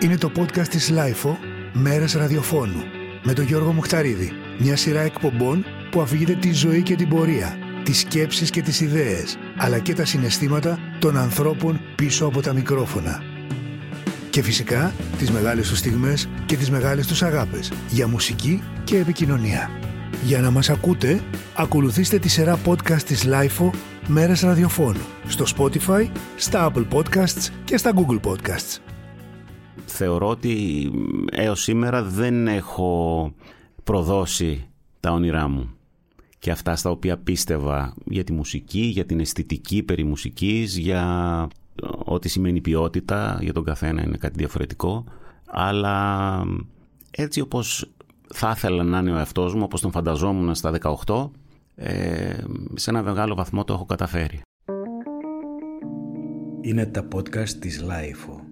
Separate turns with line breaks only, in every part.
Είναι το podcast της LiFO «Μέρες ραδιοφώνου» με τον Γιώργο Μουχταρίδη. Μια σειρά εκπομπών που αφηγείται τη ζωή και την πορεία, τις σκέψεις και τις ιδέες, αλλά και τα συναισθήματα των ανθρώπων πίσω από τα μικρόφωνα. Και φυσικά τις μεγάλες τους στιγμές και τις μεγάλες τους αγάπες για μουσική και επικοινωνία. Για να μας ακούτε, ακολουθήστε τη σειρά podcast της LiFO «Μέρες ραδιοφώνου» στο Spotify, στα Apple Podcasts και στα Google Podcasts.
Θεωρώ ότι έως σήμερα δεν έχω προδώσει τα όνειρά μου και αυτά στα οποία πίστευα για τη μουσική, για την αισθητική περί μουσικής, για ό,τι σημαίνει ποιότητα, για τον καθένα είναι κάτι διαφορετικό, αλλά έτσι όπως θα ήθελα να είναι ο εαυτός μου, όπως τον φανταζόμουν στα 18, ε, σε ένα μεγάλο βαθμό το έχω καταφέρει.
Είναι τα podcast της Lifeo.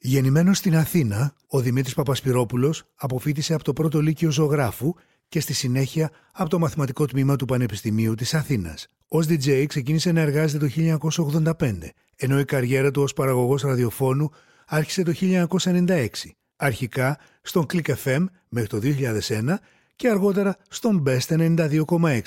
Γεννημένος στην Αθήνα, ο Δημήτρης Παπασπυρόπουλος αποφύτησε από το πρώτο λύκειο ζωγράφου και στη συνέχεια από το μαθηματικό τμήμα του Πανεπιστημίου της Αθήνας. Ως DJ ξεκίνησε να εργάζεται το 1985, ενώ η καριέρα του ως παραγωγός ραδιοφώνου άρχισε το 1996, αρχικά στον Click FM μέχρι το 2001 και αργότερα στον Best 92,6,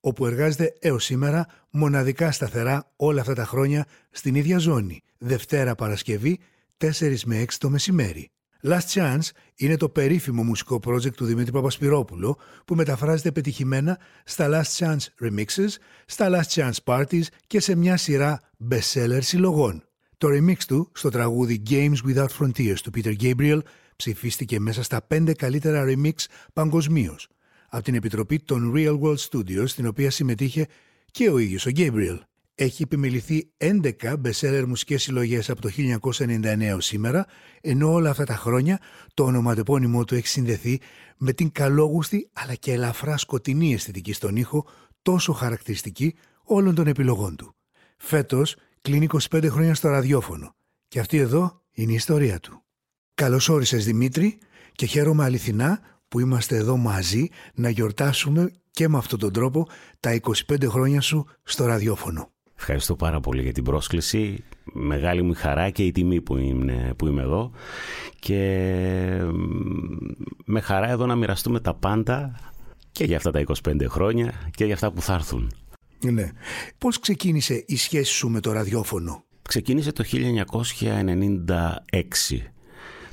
όπου εργάζεται έως σήμερα μοναδικά σταθερά όλα αυτά τα χρόνια στην ίδια ζώνη, Δευτέρα Παρασκευή 4 με 6 το μεσημέρι. Last Chance είναι το περίφημο μουσικό project του Δημήτρη Παπασπυρόπουλου που μεταφράζεται πετυχημένα στα Last Chance Remixes, στα Last Chance Parties και σε μια σειρά bestseller συλλογών. Το remix του στο τραγούδι Games Without Frontiers του Peter Gabriel ψηφίστηκε μέσα στα 5 καλύτερα remix παγκοσμίως από την Επιτροπή των Real World Studios στην οποία συμμετείχε και ο ίδιος ο Gabriel έχει επιμεληθεί 11 bestseller μουσικές συλλογές από το 1999 σήμερα, ενώ όλα αυτά τα χρόνια το ονοματεπώνυμό του έχει συνδεθεί με την καλόγουστη αλλά και ελαφρά σκοτεινή αισθητική στον ήχο, τόσο χαρακτηριστική όλων των επιλογών του. Φέτος κλείνει 25 χρόνια στο ραδιόφωνο και αυτή εδώ είναι η ιστορία του. Καλώς όρισες Δημήτρη και χαίρομαι αληθινά που είμαστε εδώ μαζί να γιορτάσουμε και με αυτόν τον τρόπο τα 25 χρόνια σου στο ραδιόφωνο.
Ευχαριστώ πάρα πολύ για την πρόσκληση. Μεγάλη μου χαρά και η τιμή που είμαι, που είμαι εδώ. Και με χαρά εδώ να μοιραστούμε τα πάντα και για αυτά τα 25 χρόνια και για αυτά που θα έρθουν.
Ναι. Πώς ξεκίνησε η σχέση σου με το ραδιόφωνο;
Ξεκίνησε το 1996,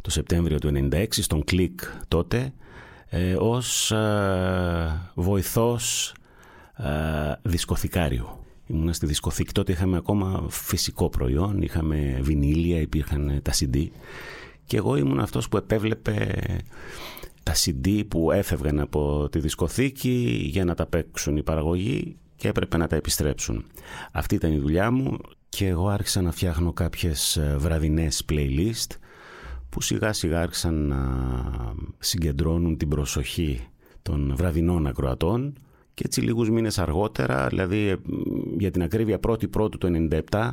το Σεπτέμβριο του 1996, στον Κλικ τότε, ε, ως ε, βοηθός ε, δισκοθηκάριου. Ήμουν στη δισκοθήκη. Τότε είχαμε ακόμα φυσικό προϊόν, είχαμε βινίλια, υπήρχαν τα CD. Και εγώ ήμουν αυτός που επέβλεπε τα CD που έφευγαν από τη δισκοθήκη για να τα παίξουν οι παραγωγοί και έπρεπε να τα επιστρέψουν. Αυτή ήταν η δουλειά μου και εγώ άρχισα να φτιάχνω κάποιες ε, βραδινές playlist που σιγά σιγά άρχισαν να συγκεντρώνουν την προσοχή των βραδινών ακροατών και έτσι λίγους μήνες αργότερα, δηλαδή ε, για την ακρίβεια πρώτη πρώτου του 97,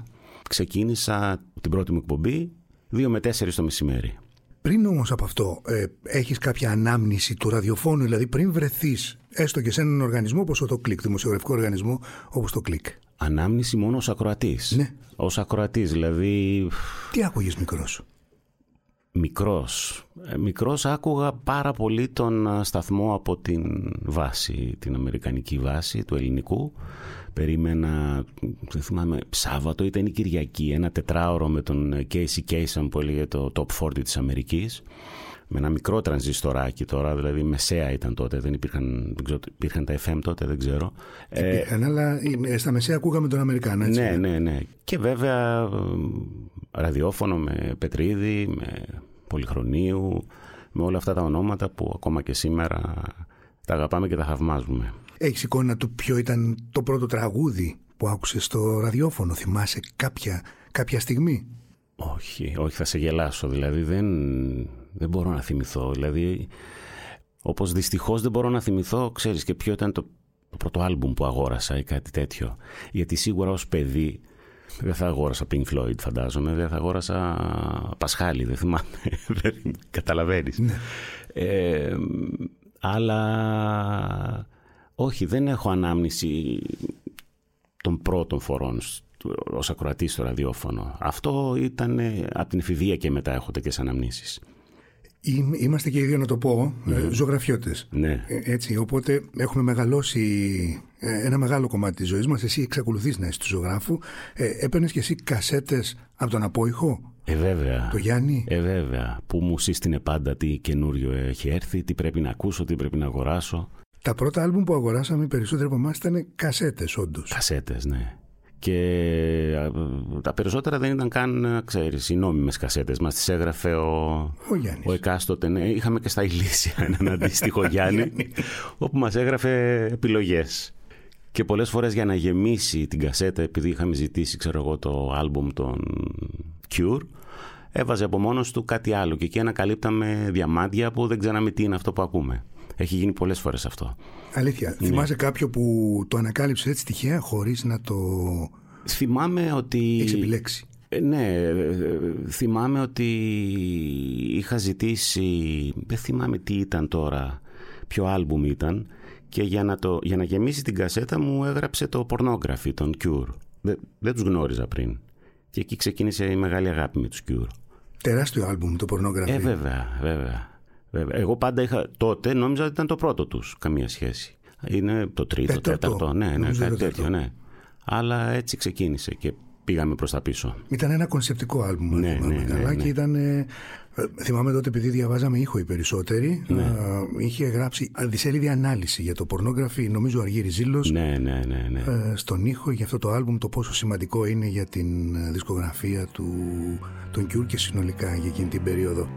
ξεκίνησα την πρώτη μου εκπομπή 2 με 4 το μεσημέρι.
Πριν όμως από αυτό, ε, έχεις κάποια ανάμνηση του ραδιοφώνου, δηλαδή πριν βρεθείς έστω και σε έναν οργανισμό όπως το κλικ, δημοσιογραφικό οργανισμό όπως το κλικ.
Ανάμνηση μόνο ως ακροατής.
Ναι.
Ως ακροατής, δηλαδή...
Τι άκουγες μικρός;
Μικρός. Ε, μικρός άκουγα πάρα πολύ τον ε, σταθμό από την βάση, την αμερικανική βάση του ελληνικού. Περίμενα, δεν θυμάμαι, Σάββατο ήταν η Κυριακή, ένα τετράωρο με τον Casey Kasem που έλεγε το Top 40 της Αμερικής. Με ένα μικρό τρανζιστοράκι τώρα, δηλαδή μεσαία ήταν τότε, δεν υπήρχαν, δεν ξέρω, υπήρχαν τα FM τότε, δεν ξέρω.
Υπήρχαν, ε, αλλά στα μεσαία ακούγαμε τον Αμερικάνο, έτσι.
Ναι, ναι, ναι. Και βέβαια ραδιόφωνο με Πετρίδη, με Πολυχρονίου, με όλα αυτά τα ονόματα που ακόμα και σήμερα τα αγαπάμε και τα θαυμάζουμε.
Έχεις εικόνα του ποιο ήταν το πρώτο τραγούδι που άκουσες στο ραδιόφωνο, θυμάσαι κάποια, κάποια στιγμή;
Όχι, όχι θα σε γελάσω, δηλαδή δεν, δεν μπορώ να θυμηθώ, δηλαδή όπως δυστυχώς δεν μπορώ να θυμηθώ, ξέρεις και ποιο ήταν το, το πρώτο άλμπουμ που αγόρασα ή κάτι τέτοιο, γιατί σίγουρα ως παιδί δεν θα αγόρασα Pink Floyd, φαντάζομαι. Δεν θα αγόρασα Πασχάλη, δεν θυμάμαι. Καταλαβαίνεις. Ναι. Ε, αλλά όχι, δεν έχω ανάμνηση των πρώτων φορών ως ακροατής στο ραδιόφωνο. Αυτό ήταν ε, από την εφηβεία και μετά έχω τέτοιες αναμνήσεις.
Είμαστε και οι δύο να το πω mm. ζωγραφιώτες.
Ναι.
Έτσι, οπότε έχουμε μεγαλώσει ένα μεγάλο κομμάτι της ζωής μας. Εσύ εξακολουθείς να είσαι του ζωγράφου. Ε, έπαιρνες και εσύ κασέτες από τον απόϊχο;
Ε, βέβαια.
Το Γιάννη;
Ε, βέβαια. Που μου σύστηνε πάντα τι καινούριο έχει έρθει, τι πρέπει να ακούσω, τι πρέπει να αγοράσω.
Τα πρώτα άλμπουμ που αγοράσαμε περισσότεροι από εμάς ήταν κασέτες όντως.
Κασέτες, ναι. Και τα περισσότερα δεν ήταν καν, ξέρεις, οι νόμιμες κασέτες μας. Τις έγραφε ο,
ο, Γιάννης.
ο εκάστοτε. Ναι, είχαμε και στα Ηλίσια έναν αντίστοιχο Γιάννη, όπου μας έγραφε επιλογές. Και πολλές φορές για να γεμίσει την κασέτα, επειδή είχαμε ζητήσει, ξέρω εγώ, το άλμπουμ των Cure, έβαζε από μόνος του κάτι άλλο. Και εκεί ανακαλύπταμε διαμάντια που δεν ξέραμε τι είναι αυτό που ακούμε. Έχει γίνει πολλές φορές αυτό.
Αλήθεια. Ναι. Θυμάσαι κάποιο που το ανακάλυψε έτσι τυχαία χωρίς να το...
Θυμάμαι ότι...
Έχεις επιλέξει;
Ε, ναι, ε, θυμάμαι ότι είχα ζητήσει, δεν θυμάμαι τι ήταν τώρα, ποιο άλμπουμ ήταν και για να, το, για να γεμίσει την κασέτα μου έγραψε το Pornography, τον Cure. Δεν, δεν τους γνώριζα πριν. Και εκεί ξεκίνησε η μεγάλη αγάπη με τους Cure.
Τεράστιο άλμπουμ το Pornography.
Ε, βέβαια, βέβαια. Βέβαια. Εγώ πάντα είχα τότε νόμιζα ότι ήταν το πρώτο τους, καμία σχέση. Είναι το τρίτο, τέταρτο, τέταρτο, ναι, ναι, κάτι τέτοιο, ναι. Αλλά έτσι ξεκίνησε και πήγαμε προς τα πίσω.
Ήταν ένα κονσεπτικό άλμπουμ, ναι, ναι, ναι, καλά, ναι. και ήταν... Ε, θυμάμαι τότε επειδή διαβάζαμε ήχο οι περισσότεροι, ναι. α, είχε γράψει αντισέλιδη ανάλυση για το πορνόγραφι, νομίζω ο Αργύρης Ζήλος,
ναι, ναι, ναι, ναι.
Ε, στον ήχο για αυτό το άλμπουμ, το πόσο σημαντικό είναι για την δισκογραφία του, των Cure και συνολικά για εκείνη την περίοδο.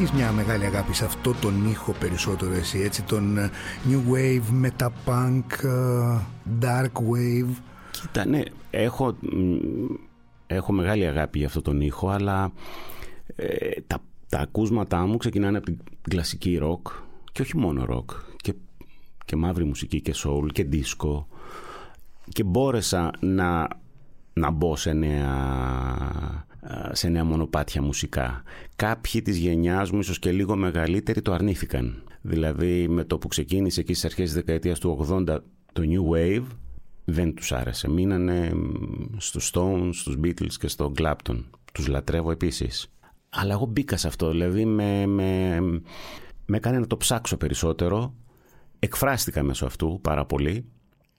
Έχεις μια μεγάλη αγάπη σε αυτό τον ήχο περισσότερο εσύ, έτσι, τον ε, New Wave, Metapunk, ε, Dark Wave;
Κοίτα, ναι, έχω, έχω μεγάλη αγάπη για αυτό τον ήχο, αλλά ε, τα, τα ακούσματά μου ξεκινάνε από την κλασική ροκ και όχι μόνο ροκ, και, και μαύρη μουσική και soul και disco και μπόρεσα να, να μπω σε νέα σε νέα μονοπάτια μουσικά. Κάποιοι της γενιάς μου, ίσως και λίγο μεγαλύτεροι, το αρνήθηκαν. Δηλαδή με το που ξεκίνησε εκεί στις αρχές της δεκαετίας του 80 το New Wave, δεν τους άρεσε. Μείνανε στους Stones, στους Beatles και στο Clapton. Τους λατρεύω επίσης. Αλλά εγώ μπήκα σε αυτό, δηλαδή με, με, με έκανε να το ψάξω περισσότερο. Εκφράστηκα μέσω αυτού πάρα πολύ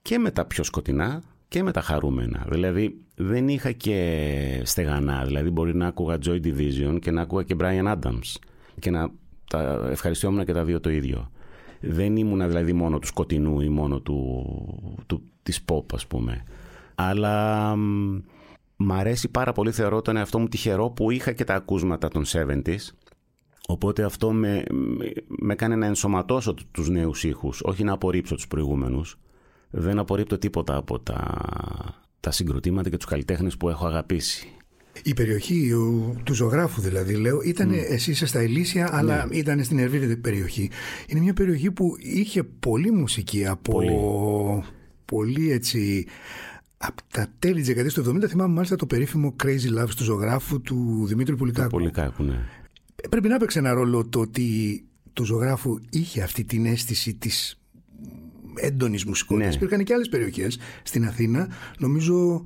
και με τα πιο σκοτεινά και με τα χαρούμενα. Δηλαδή δεν είχα και στεγανά. Δηλαδή μπορεί να άκουγα Joy Division και να άκουγα και Brian Adams και να τα ευχαριστιόμουν και τα δύο το ίδιο. Δεν ήμουνα δηλαδή μόνο του σκοτεινού ή μόνο του, του, της pop ας πούμε. Αλλά μ' αρέσει πάρα πολύ θεωρώ τον εαυτό μου τυχερό που είχα και τα ακούσματα των 70s Οπότε αυτό με, με κάνει να ενσωματώσω τους νέους ήχους, όχι να απορρίψω τους προηγούμενους δεν απορρίπτω τίποτα από τα, τα συγκροτήματα και τους καλλιτέχνες που έχω αγαπήσει.
Η περιοχή του ζωγράφου δηλαδή λέω ήταν mm. εσύ είσαι στα Ελίσια αλλά ναι. ήταν στην ευρύτερη περιοχή. Είναι μια περιοχή που είχε πολλή μουσική από πολύ, πολύ έτσι από τα τέλη της δεκαετίας του 70 θυμάμαι μάλιστα το περίφημο Crazy Love του ζωγράφου του Δημήτρη Πουλικάκου.
Πουλικάκου ναι.
Πρέπει να έπαιξε ένα ρόλο το ότι του ζωγράφου είχε αυτή την αίσθηση της έντονης μουσικότητας. Ναι. Υπήρχαν και άλλες περιοχές στην Αθήνα. Νομίζω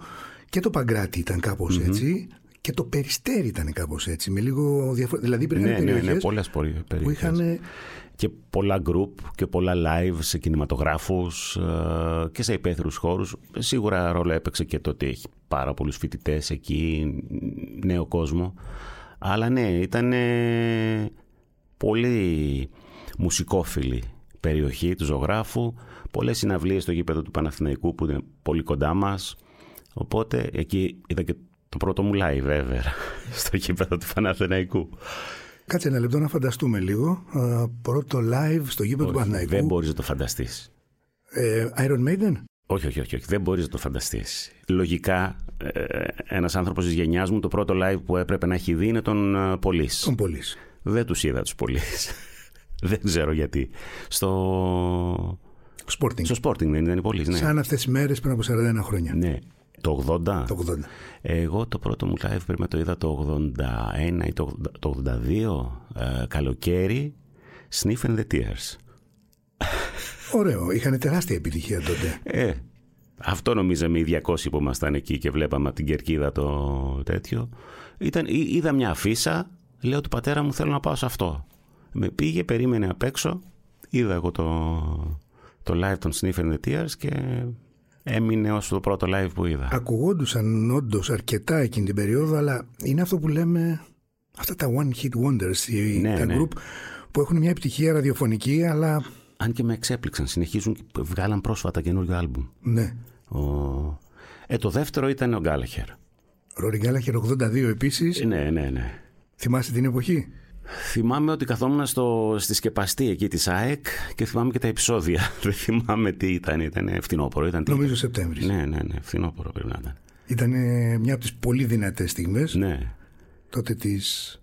και το Παγκράτη ήταν κάπως mm-hmm. έτσι και το Περιστέρι ήταν κάπως έτσι. Με λίγο διαφορετικό. Δηλαδή υπήρχαν ναι, περιοχές
ναι, ναι, πολλές περιοχές.
που είχαν
και πολλά group και πολλά live σε κινηματογράφους ε, και σε υπαίθριους χώρους. Σίγουρα ρόλο έπαιξε και το ότι έχει πάρα πολλούς φοιτητές εκεί, νέο κόσμο. Αλλά ναι, ήταν πολύ μουσικόφιλη περιοχή του ζωγράφου. Πολλές συναυλίες στο γήπεδο του Παναθηναϊκού που είναι πολύ κοντά μας. Οπότε εκεί είδα και το πρώτο μου live βέβαια στο γήπεδο του Παναθηναϊκού.
Κάτσε ένα λεπτό να φανταστούμε λίγο. πρώτο live στο γήπεδο του Παναθηναϊκού.
Δεν μπορείς να το φανταστείς.
Ε, Iron Maiden;
Όχι, όχι, όχι, όχι. Δεν μπορείς να το φανταστείς. Λογικά, ε, ένας άνθρωπος της γενιάς μου, το πρώτο live που έπρεπε να έχει δει είναι τον ε, Πολύς.
Τον Πολύς.
Δεν τους είδα τους Πολύς. δεν ξέρω γιατί. Στο...
Sporting.
Στο Sporting δεν ήταν οι Πολύς, ναι.
Σαν αυτές τις μέρες πριν από 41 χρόνια.
Ναι. Το 80.
Το 80.
Εγώ το πρώτο μου live πρέπει να το είδα το 81 ή το, 82 ε, καλοκαίρι Sniff and the Tears.
Ωραίο. Είχαν τεράστια επιτυχία τότε.
Ε, αυτό νομίζαμε οι 200 που ήμασταν εκεί και βλέπαμε από την κερκίδα το τέτοιο. Ήταν, είδα μια αφίσα, λέω του πατέρα μου θέλω να πάω σε αυτό. Με πήγε, περίμενε απ' έξω, είδα εγώ το, το live των Sniff and the Tears και έμεινε ως το πρώτο live που είδα.
Ακουγόντουσαν όντως αρκετά εκείνη την περίοδο, αλλά είναι αυτό που λέμε αυτά τα one hit wonders, ναι, τα ναι. group που έχουν μια επιτυχία ραδιοφωνική, αλλά...
Αν και με εξέπληξαν, συνεχίζουν και βγάλαν πρόσφατα καινούριο άλμπουμ.
Ναι.
Ο... Ε, το δεύτερο ήταν ο Γκάλαχερ.
Ρόρι Γκάλαχερ 82 επίσης.
Ναι, ναι, ναι.
Θυμάσαι την εποχή;
Θυμάμαι ότι καθόμουν στο, στη σκεπαστή εκεί της ΑΕΚ και θυμάμαι και τα επεισόδια. Δεν θυμάμαι τι ήταν. Ήταν φθινόπωρο. Ήταν
Νομίζω Σεπτέμβρης.
Ναι, ναι, ναι. Φθινόπωρο πρέπει να ήταν.
Ήταν μια από τις πολύ δυνατές στιγμές.
Ναι.
Τότε της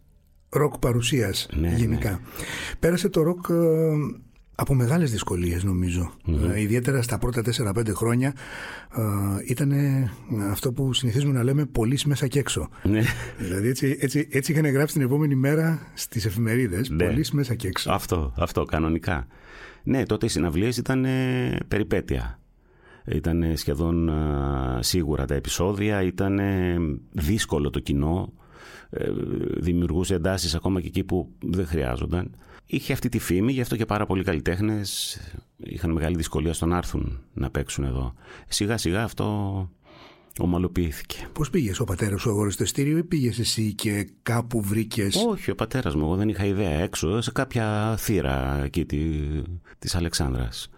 ροκ παρουσίας
ναι,
γενικά.
Ναι.
Πέρασε το ροκ ε, από μεγάλες δυσκολίες νομίζω. Ε, ιδιαίτερα στα πρώτα 4-5 χρόνια ε, ήταν αυτό που συνηθίζουμε να λέμε πολύ μέσα και έξω.
Ναι.
Δηλαδή έτσι, έτσι, έτσι είχαν γράψει την επόμενη μέρα στις εφημερίδες ναι. πολύ μέσα και έξω.
Αυτό, αυτό κανονικά. Ναι, τότε οι συναυλίες ήταν περιπέτεια. Ήταν σχεδόν σίγουρα τα επεισόδια, ήταν δύσκολο το κοινό, δημιουργούσε εντάσεις ακόμα και εκεί που δεν χρειάζονταν είχε αυτή τη φήμη, γι' αυτό και πάρα πολλοί καλλιτέχνες είχαν μεγάλη δυσκολία στο να έρθουν να παίξουν εδώ. Σιγά σιγά αυτό ομαλοποιήθηκε.
Πώς πήγες, ο πατέρας σου αγόρασε το εστίριο ή πήγες εσύ και κάπου βρήκες;
Όχι, ο πατέρας μου, εγώ δεν είχα ιδέα έξω, σε κάποια θύρα εκεί τη Αλεξάνδρας.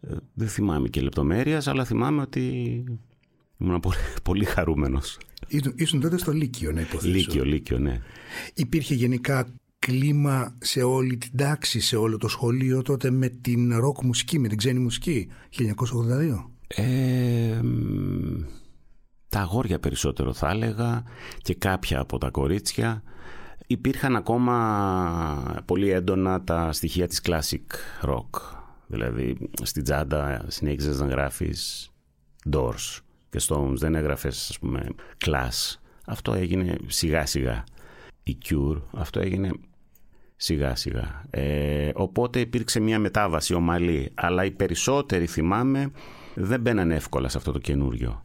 Ε, δεν θυμάμαι και λεπτομέρειες, αλλά θυμάμαι ότι ήμουν πολύ, πολύ χαρούμενος.
Ήσουν τότε στο Λύκειο, να υποθέσω.
Λύκειο, Λύκειο, ναι.
Υπήρχε γενικά κλίμα σε όλη την τάξη, σε όλο το σχολείο τότε με την ροκ μουσική, με την ξένη μουσική 1982.
Ε, τα αγόρια περισσότερο θα έλεγα και κάποια από τα κορίτσια. Υπήρχαν ακόμα πολύ έντονα τα στοιχεία της classic rock. Δηλαδή στην τσάντα συνέχιζες να γράφεις Doors και Stones, δεν έγραφες ας πούμε Class. Αυτό έγινε σιγά σιγά. Η Cure, αυτό έγινε σιγά σιγά. Ε, οπότε υπήρξε μια μετάβαση ομαλή, αλλά οι περισσότεροι θυμάμαι δεν μπαίναν εύκολα σε αυτό το καινούριο.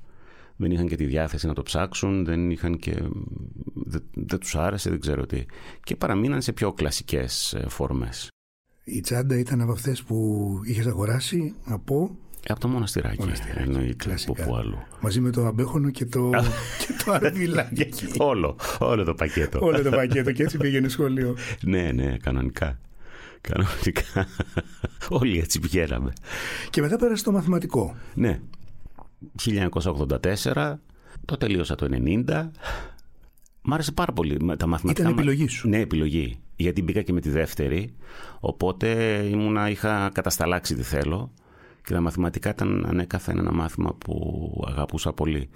Δεν είχαν και τη διάθεση να το ψάξουν, δεν είχαν και... δεν, δεν τους άρεσε, δεν ξέρω τι. Και παραμείναν σε πιο κλασικές ε, φόρμες.
Η τσάντα ήταν από αυτές που είχες αγοράσει από
από το μοναστηράκι.
Μοναστηράκι.
Εννοείται. Από αλλού.
Μαζί με το αμπέχονο και το, και το αρβιλάκι.
όλο, όλο το πακέτο.
όλο το πακέτο και έτσι πήγαινε σχολείο.
ναι, ναι, κανονικά. Κανονικά. Όλοι έτσι πηγαίναμε.
Και μετά πέρασε το μαθηματικό.
Ναι. 1984. Το τελείωσα το 90. Μ' άρεσε πάρα πολύ τα μαθηματικά.
Ήταν επιλογή σου.
Ναι, επιλογή. Γιατί μπήκα και με τη δεύτερη. Οπότε ήμουνα, είχα κατασταλάξει τι θέλω Και τα μαθηματικά ήταν ανέκαθεν ένα μάθημα που αγαπούσα πολύ.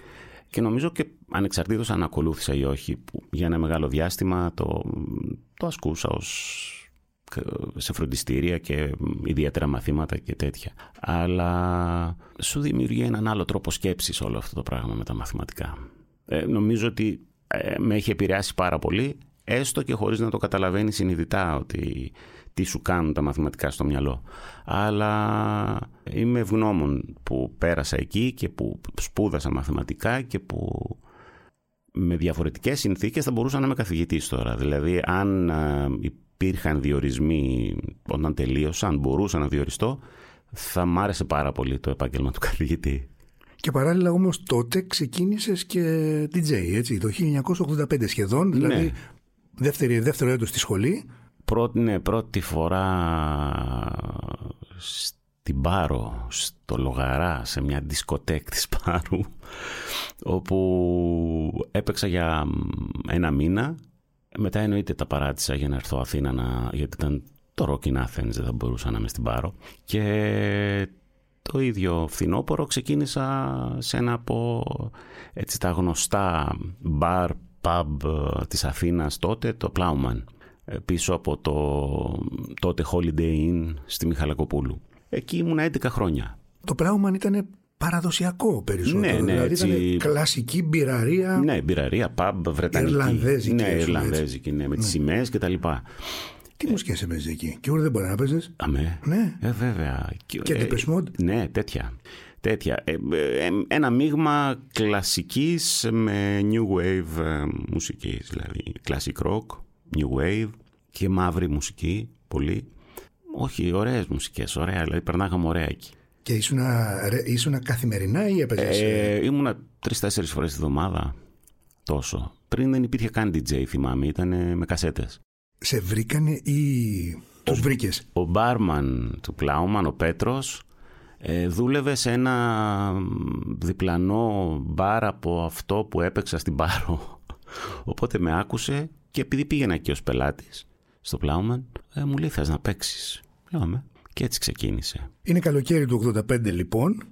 Και νομίζω και ανεξαρτήτως αν ακολούθησα ή όχι, που για ένα μεγάλο διάστημα το, το ασκούσα ως σε φροντιστήρια και ιδιαίτερα μαθήματα και τέτοια. Αλλά σου δημιουργεί έναν άλλο τρόπο σκέψης όλο αυτό το πράγμα με τα μαθηματικά. Ε, νομίζω ότι ε, με έχει επηρεάσει πάρα πολύ, έστω και χωρίς να το καταλαβαίνει συνειδητά ότι τι σου κάνουν τα μαθηματικά στο μυαλό. Αλλά είμαι ευγνώμων που πέρασα εκεί και που σπούδασα μαθηματικά και που με διαφορετικές συνθήκες θα μπορούσα να είμαι καθηγητής τώρα. Δηλαδή αν ε, υπήρχαν διορισμοί όταν τελείωσα, αν μπορούσα να διοριστώ, θα μ' άρεσε πάρα πολύ το επάγγελμα του καθηγητή.
Και παράλληλα όμως τότε ξεκίνησες και DJ, έτσι, το 1985 σχεδόν, δηλαδή ναι. δεύτερη, δεύτερο έτος στη σχολή.
Πρώτη, ναι, πρώτη φορά στην Πάρο, στο Λογαρά, σε μια δισκοτέκ της Πάρου, όπου έπαιξα για ένα μήνα. Μετά εννοείται τα παράτησα για να έρθω Αθήνα, να, γιατί ήταν το Rock in Athens, δεν θα μπορούσα να είμαι στην Πάρο. Και το ίδιο φθινόπωρο ξεκίνησα σε ένα από έτσι, τα γνωστά μπαρ, pub της Αθήνας τότε, το Plowman, ε, πίσω από το τότε Holiday Inn στη Μιχαλακοπούλου. Εκεί ήμουν 11 χρόνια.
Το Plowman ήταν παραδοσιακό περισσότερο. Ναι, ναι, δηλαδή έτσι... ήταν κλασική μπειραρία.
Ναι, μπειραρία, pub, βρετανική.
Ιρλανδέζικη.
Ναι, Ιρλανδέζικη, ναι, με ναι. τις σημαίες και τα λοιπά.
Τι μουσικές έπαιζες εκεί, και ώρα δεν μπορεί να παίζεις;
Αμέ.
Ναι.
Ε, βέβαια.
Και ε,
Ναι, τέτοια. τέτοια. Ε, ε, ένα μείγμα κλασικής με new wave ε, μουσικής, δηλαδή classic rock, new wave και μαύρη μουσική, πολύ. Όχι, ωραίες μουσικές, ωραία, δηλαδή περνάγαμε ωραία εκεί.
Και ήσουν καθημερινά ή έπαιζες...
Ε, ήμουνα τρεις-τέσσερις φορές τη εβδομάδα, τόσο. Πριν δεν υπήρχε καν DJ, θυμάμαι, ήταν με κασέτες
σε βρήκανε ή τους βρήκες;
Ο μπάρμαν του Πλάουμαν, ο Πέτρος, ε, δούλευε σε ένα διπλανό μπαρ από αυτό που έπαιξα στην Πάρο. Οπότε με άκουσε και επειδή πήγαινα εκεί ως πελάτης στο Πλάουμαν, ε, μου λέει θες να παίξεις; Λέω Και έτσι ξεκίνησε.
Είναι καλοκαίρι του 85 λοιπόν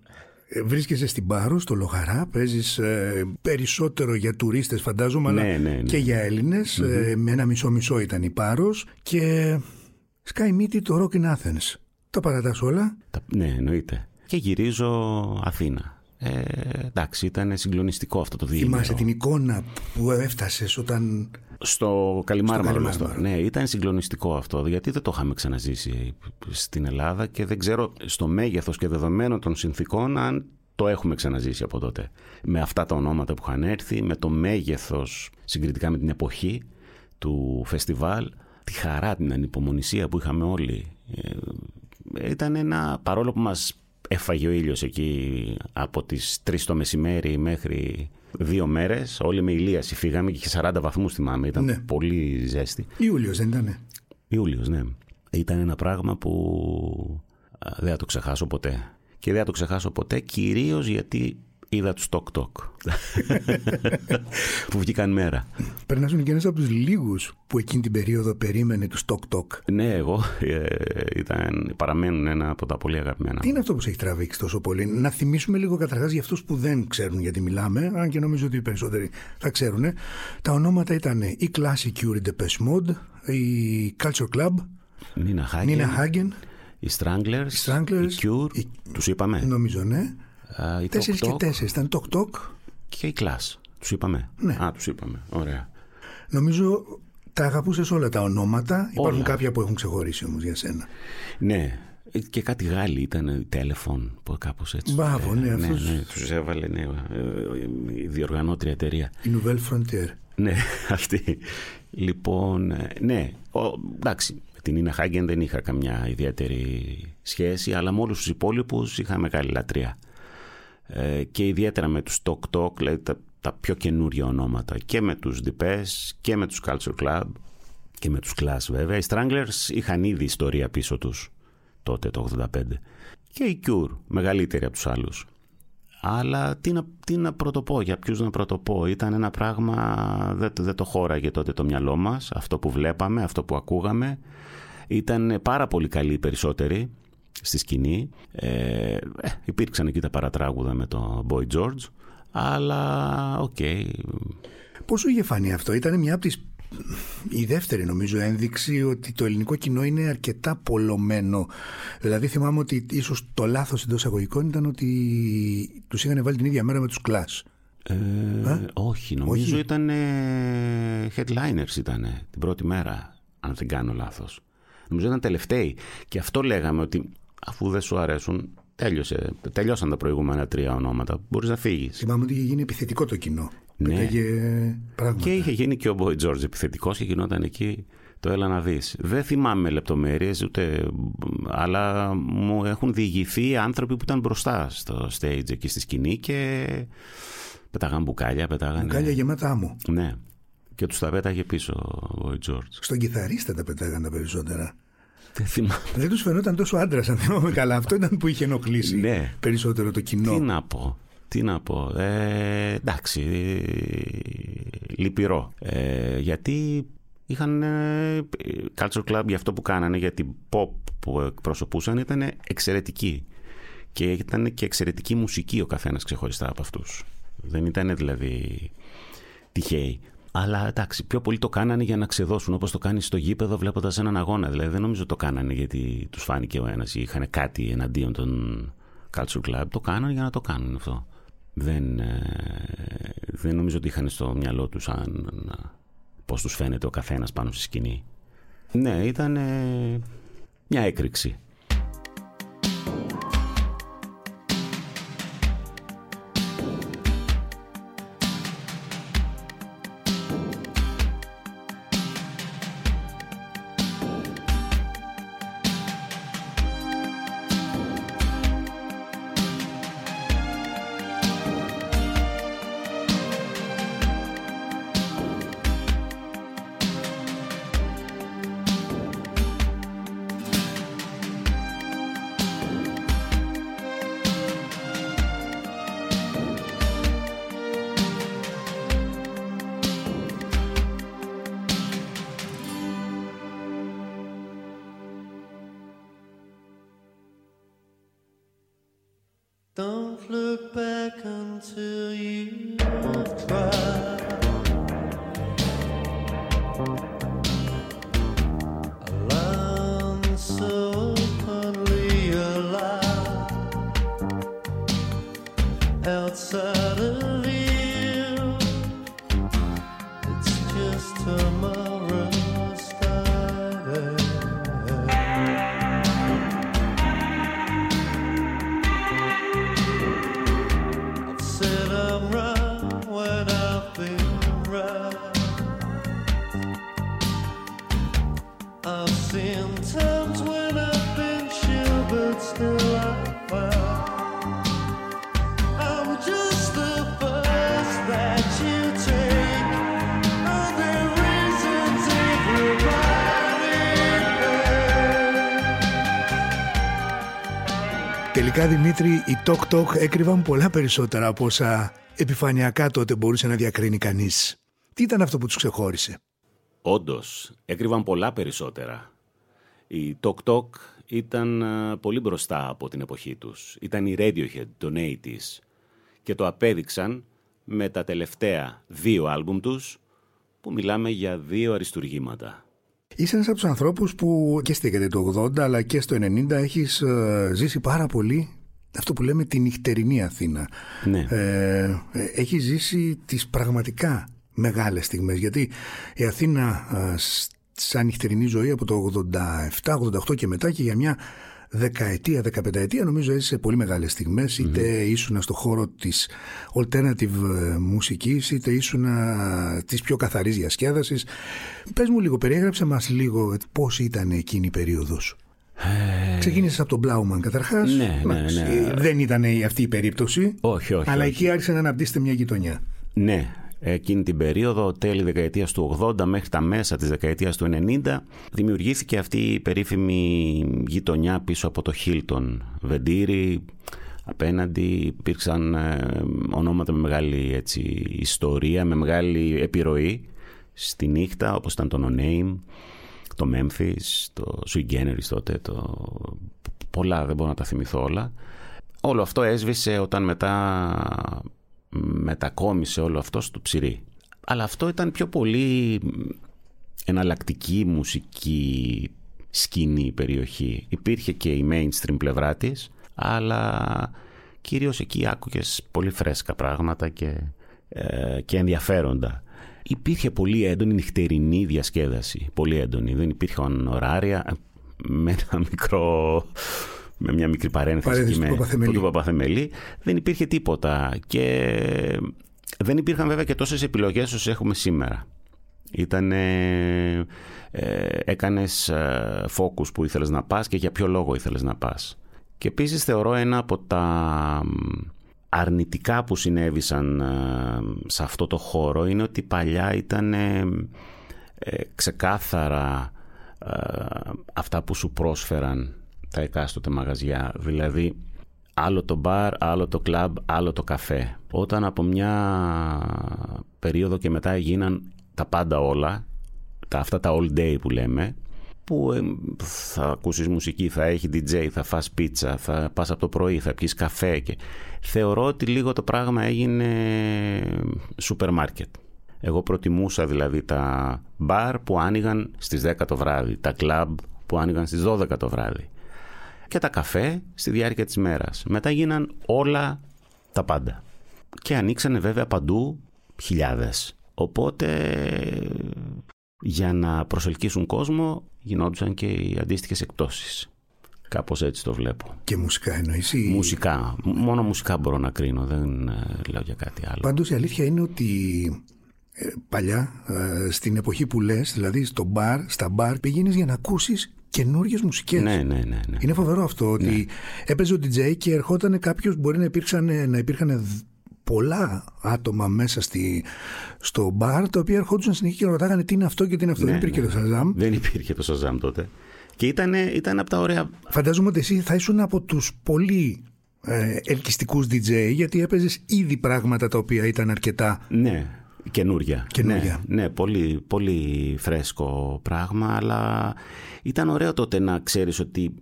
ε, βρίσκεσαι στην Πάρο, στο Λοχαρά, παίζεις ε, περισσότερο για τουρίστες, φαντάζομαι, αλλά
ναι, ναι, ναι.
και για ελληνε ε, με ένα μισό-μισό ήταν η Πάρος. Και Sky μύτη το Rock in Athens. Τα παρατάς όλα.
Ναι, εννοείται. Και γυρίζω Αθήνα. Ε, εντάξει, ήταν συγκλονιστικό αυτό το διήμερο.
Θυμάσαι την εικόνα που έφτασες όταν.
Στο Καλιμάρμαρο. Στο Ναι, ήταν συγκλονιστικό αυτό, γιατί δεν το είχαμε ξαναζήσει στην Ελλάδα και δεν ξέρω στο μέγεθος και δεδομένο των συνθήκων αν το έχουμε ξαναζήσει από τότε. Με αυτά τα ονόματα που είχαν έρθει, με το μέγεθος συγκριτικά με την εποχή του φεστιβάλ, τη χαρά, την ανυπομονησία που είχαμε όλοι. Ε, ήταν ένα, παρόλο που μας έφαγε ο ήλιος εκεί από τις 3 το μεσημέρι μέχρι δύο μέρες. Όλοι με ηλίαση φύγαμε και είχε 40 βαθμούς θυμάμαι. Ήταν ναι. πολύ ζέστη.
Ιούλιος δεν ήταν.
Ιούλιος, ναι. Ήταν ένα πράγμα που δεν θα το ξεχάσω ποτέ. Και δεν θα το ξεχάσω ποτέ κυρίως γιατί είδα τους Τοκ Τοκ που βγήκαν μέρα.
Περνάσουν και ένα από τους λίγους που εκείνη την περίοδο περίμενε τους Τοκ Τοκ.
Ναι, εγώ ε, ήταν, παραμένουν ένα από τα πολύ αγαπημένα.
Τι είναι αυτό που σε έχει τραβήξει τόσο πολύ; Να θυμίσουμε λίγο καταρχάς για αυτούς που δεν ξέρουν γιατί μιλάμε, αν και νομίζω ότι οι περισσότεροι θα ξέρουν. Τα ονόματα ήταν η Classic Curie de Mode, η Culture Club,
Nina
Hagen,
οι Stranglers, οι, Stranglers, οι Cure, οι... τους είπαμε.
Νομίζω ναι. Τέσσερις και τέσσερις. Ήταν τοκ τοκ.
Και η κλάσ. Τους είπαμε.
Ναι.
Α, τους είπαμε. Ωραία.
Νομίζω τα αγαπούσες όλα τα ονόματα. Όλα. Υπάρχουν κάποια που έχουν ξεχωρίσει όμως για σένα.
Ναι. Και κάτι Γάλλοι ήταν τηλεφών που κάπως έτσι.
Μπράβο, ναι,
ναι, αυτός... ναι, ναι, Τους έβαλε ναι, η διοργανώτρια εταιρεία.
Η Nouvelle Frontier.
Ναι, αυτή. Λοιπόν, ναι, ο, εντάξει, με την Ίνα Χάγκεν δεν είχα καμιά ιδιαίτερη σχέση, αλλά με όλους τους υπόλοιπους είχα μεγάλη λατρεία. Ε, και ιδιαίτερα με τους Tok Tok, δηλαδή τα, πιο καινούργια ονόματα και με τους Dipes και με τους Culture Club και με τους Class βέβαια. Οι Stranglers είχαν ήδη ιστορία πίσω τους τότε το 85 και οι Cure μεγαλύτεροι από τους άλλους. Αλλά τι να, τι να πρωτοπώ, για ποιους να πρωτοπώ. Ήταν ένα πράγμα, δεν, δεν το χώραγε τότε το μυαλό μας, αυτό που βλέπαμε, αυτό που ακούγαμε. Ήταν πάρα πολύ καλοί οι περισσότεροι στη σκηνή. Ε, υπήρξαν εκεί τα παρατράγουδα με τον Boy George, αλλά OK. Okay.
Πώς σου είχε φανεί αυτό, ήταν μια από τις η δεύτερη νομίζω ένδειξη ότι το ελληνικό κοινό είναι αρκετά πολωμένο. Δηλαδή θυμάμαι ότι ίσως το λάθος εντός αγωγικών ήταν ότι τους είχαν βάλει την ίδια μέρα με τους κλάς.
Ε, όχι, νομίζω όχι. ήταν headliners ήταν την πρώτη μέρα, αν δεν κάνω λάθος. Νομίζω ήταν τελευταίοι. Και αυτό λέγαμε ότι αφού δεν σου αρέσουν, τέλειωσε. Τελειώσαν τα προηγούμενα τρία ονόματα. Μπορείς να φύγεις.
Θυμάμαι ότι είχε γίνει επιθετικό το κοινό. Ναι.
Και είχε γίνει και ο Μπόι Τζόρτζ επιθετικός και γινόταν εκεί το έλα να δεις. Δεν θυμάμαι λεπτομέρειες, ούτε, αλλά μου έχουν διηγηθεί άνθρωποι που ήταν μπροστά στο stage εκεί στη σκηνή και πετάγαν μπουκάλια, πετάγαν.
Μπουκάλια γεμάτα άμμο.
Ναι. Και τους τα πέταγε πίσω ο Μπόι Τζόρτζ.
Στον κιθαρίστα τα πετάγαν τα περισσότερα.
Δεν θυμάμαι.
Δεν τους φαινόταν τόσο άντρας, αν θυμάμαι καλά. Αυτό ήταν που είχε ενοχλήσει ναι. περισσότερο το κοινό.
Τι να πω. Τι να πω. Ε, εντάξει. Λυπηρό. Ε, γιατί είχαν ε, culture club για αυτό που κάνανε, για την pop που εκπροσωπούσαν ήταν εξαιρετική. Και ήταν και εξαιρετική μουσική ο καθένας ξεχωριστά από αυτούς. Δεν ήταν δηλαδή τυχαίοι. Αλλά εντάξει, πιο πολύ το κάνανε για να ξεδώσουν όπως το κάνεις στο γήπεδο βλέποντας έναν αγώνα. Δηλαδή δεν νομίζω το κάνανε γιατί τους φάνηκε ο ένας ή είχαν κάτι εναντίον των Culture Club. Το κάνανε για να το κάνουν αυτό. Δεν, ε, δεν νομίζω ότι είχαν στο μυαλό τους αν πώς τους φαίνεται ο καθένας πάνω στη σκηνή. Ναι, ήταν μια έκρηξη.
Τελικά Δημήτρη, οι Tok Tok έκρυβαν πολλά περισσότερα από όσα επιφανειακά τότε μπορούσε να διακρίνει κανείς. Τι ήταν αυτό που τους ξεχώρισε;
Όντως, έκρυβαν πολλά περισσότερα. Οι Tok Tok ήταν ε, πολύ μπροστά από την εποχή τους. Ήταν η Radiohead των 80's και το απέδειξαν με τα τελευταία δύο άλμπουμ τους που μιλάμε για δύο αριστουργήματα.
Είσαι ένας από τους ανθρώπους που και στη δεκαετία του 80 αλλά και στο 90 έχεις ε, ζήσει πάρα πολύ αυτό που λέμε την νυχτερινή Αθήνα.
Ναι. Ε,
ε έχεις ζήσει τις πραγματικά μεγάλες στιγμές γιατί η Αθήνα ε, σαν νυχτερινή ζωή από το 87-88 και μετά και για μια δεκαετία, δεκαπενταετία νομίζω έζησε πολύ μεγάλες στιγμές mm-hmm. είτε ήσουν στο χώρο της alternative ε, μουσικής είτε ήσουν της πιο καθαρής διασκέδασης Πες μου λίγο, περιέγραψε μας λίγο πώς ήταν εκείνη η περίοδος ε... Ξεκίνησες από τον Μπλάουμαν καταρχάς.
Ναι, ναι, ναι.
Δεν ήταν αυτή η περίπτωση.
Όχι, όχι.
Αλλά
όχι.
εκεί άρχισε να αναπτύσσεται μια γειτονιά.
Ναι, εκείνη την περίοδο, τέλη δεκαετίας του 80 μέχρι τα μέσα της δεκαετίας του 90, δημιουργήθηκε αυτή η περίφημη γειτονιά πίσω από το Χίλτον Βεντήρι. Απέναντι υπήρξαν ε, ονόματα με μεγάλη έτσι, ιστορία, με μεγάλη επιρροή στη νύχτα, όπως ήταν το No Name, το Memphis, το Sui Generis τότε, το... πολλά δεν μπορώ να τα θυμηθώ όλα. Όλο αυτό έσβησε όταν μετά μετακόμισε όλο αυτό στο ψυρί. Αλλά αυτό ήταν πιο πολύ εναλλακτική μουσική σκηνή περιοχή. Υπήρχε και η mainstream πλευρά της, αλλά κυρίως εκεί άκουγες πολύ φρέσκα πράγματα και, ε, και ενδιαφέροντα. Υπήρχε πολύ έντονη νυχτερινή διασκέδαση, πολύ έντονη. Δεν υπήρχε ωράρια με ένα μικρό με μια μικρή παρένθεση
με, του
Παπαθεμελή. Δεν υπήρχε τίποτα και δεν υπήρχαν βέβαια και τόσες επιλογές όσο έχουμε σήμερα. Ήταν ε, έκανες ε, focus που ήθελες να πας και για ποιο λόγο ήθελες να πας. Και επίσης θεωρώ ένα από τα αρνητικά που συνέβησαν ε, σε αυτό το χώρο είναι ότι παλιά ήταν ε, ξεκάθαρα αυτά που σου πρόσφεραν τα εκάστοτε μαγαζιά. Δηλαδή άλλο το μπαρ, άλλο το κλαμπ, άλλο το καφέ. Όταν από μια περίοδο και μετά έγιναν τα πάντα όλα, τα, αυτά τα all day που λέμε, που ε, θα ακούσεις μουσική, θα έχει DJ, θα φας πίτσα, θα πας από το πρωί, θα πιεις καφέ και θεωρώ ότι λίγο το πράγμα έγινε σούπερ μάρκετ. Εγώ προτιμούσα δηλαδή τα μπαρ που άνοιγαν στις 10 το βράδυ, τα κλαμπ που άνοιγαν στις 12 το βράδυ και τα καφέ στη διάρκεια της μέρας. Μετά γίναν όλα τα πάντα. Και ανοίξανε βέβαια παντού χιλιάδες. Οπότε για να προσελκύσουν κόσμο γινόντουσαν και οι αντίστοιχες εκπτώσεις. Κάπως έτσι το βλέπω.
Και μουσικά εννοείς
ή... Μουσικά. Μόνο μουσικά μπορώ να κρίνω. Δεν ε, λέω για κάτι άλλο.
Πάντως η αλήθεια είναι ότι ε, παλιά, ε, στην εποχή που λες, δηλαδή στο μπαρ, στα μπαρ, πήγαινες για να ακούσεις καινούριες μουσικές.
Ναι, ναι, ναι, ναι.
Είναι φοβερό αυτό ότι ναι. έπαιζε ο DJ και ερχόταν κάποιος, μπορεί να υπήρξαν, να υπήρχαν πολλά άτομα μέσα στη, στο μπαρ, τα οποία ερχόντουσαν συνεχεία και ρωτάγανε τι είναι αυτό και τι είναι αυτό.
Ναι,
δεν υπήρχε
ναι.
το Σαζάμ.
Δεν υπήρχε το Σαζάμ τότε. Και ήταν, ήταν από τα ωραία.
Φαντάζομαι ότι εσύ θα ήσουν από τους πολύ ε, ελκυστικούς DJ, γιατί έπαιζες ήδη πράγματα τα οποία ήταν αρκετά.
Ναι, Καινούρια.
Καινούρια.
Ναι, ναι, πολύ, πολύ φρέσκο πράγμα, αλλά ήταν ωραίο τότε να ξέρεις ότι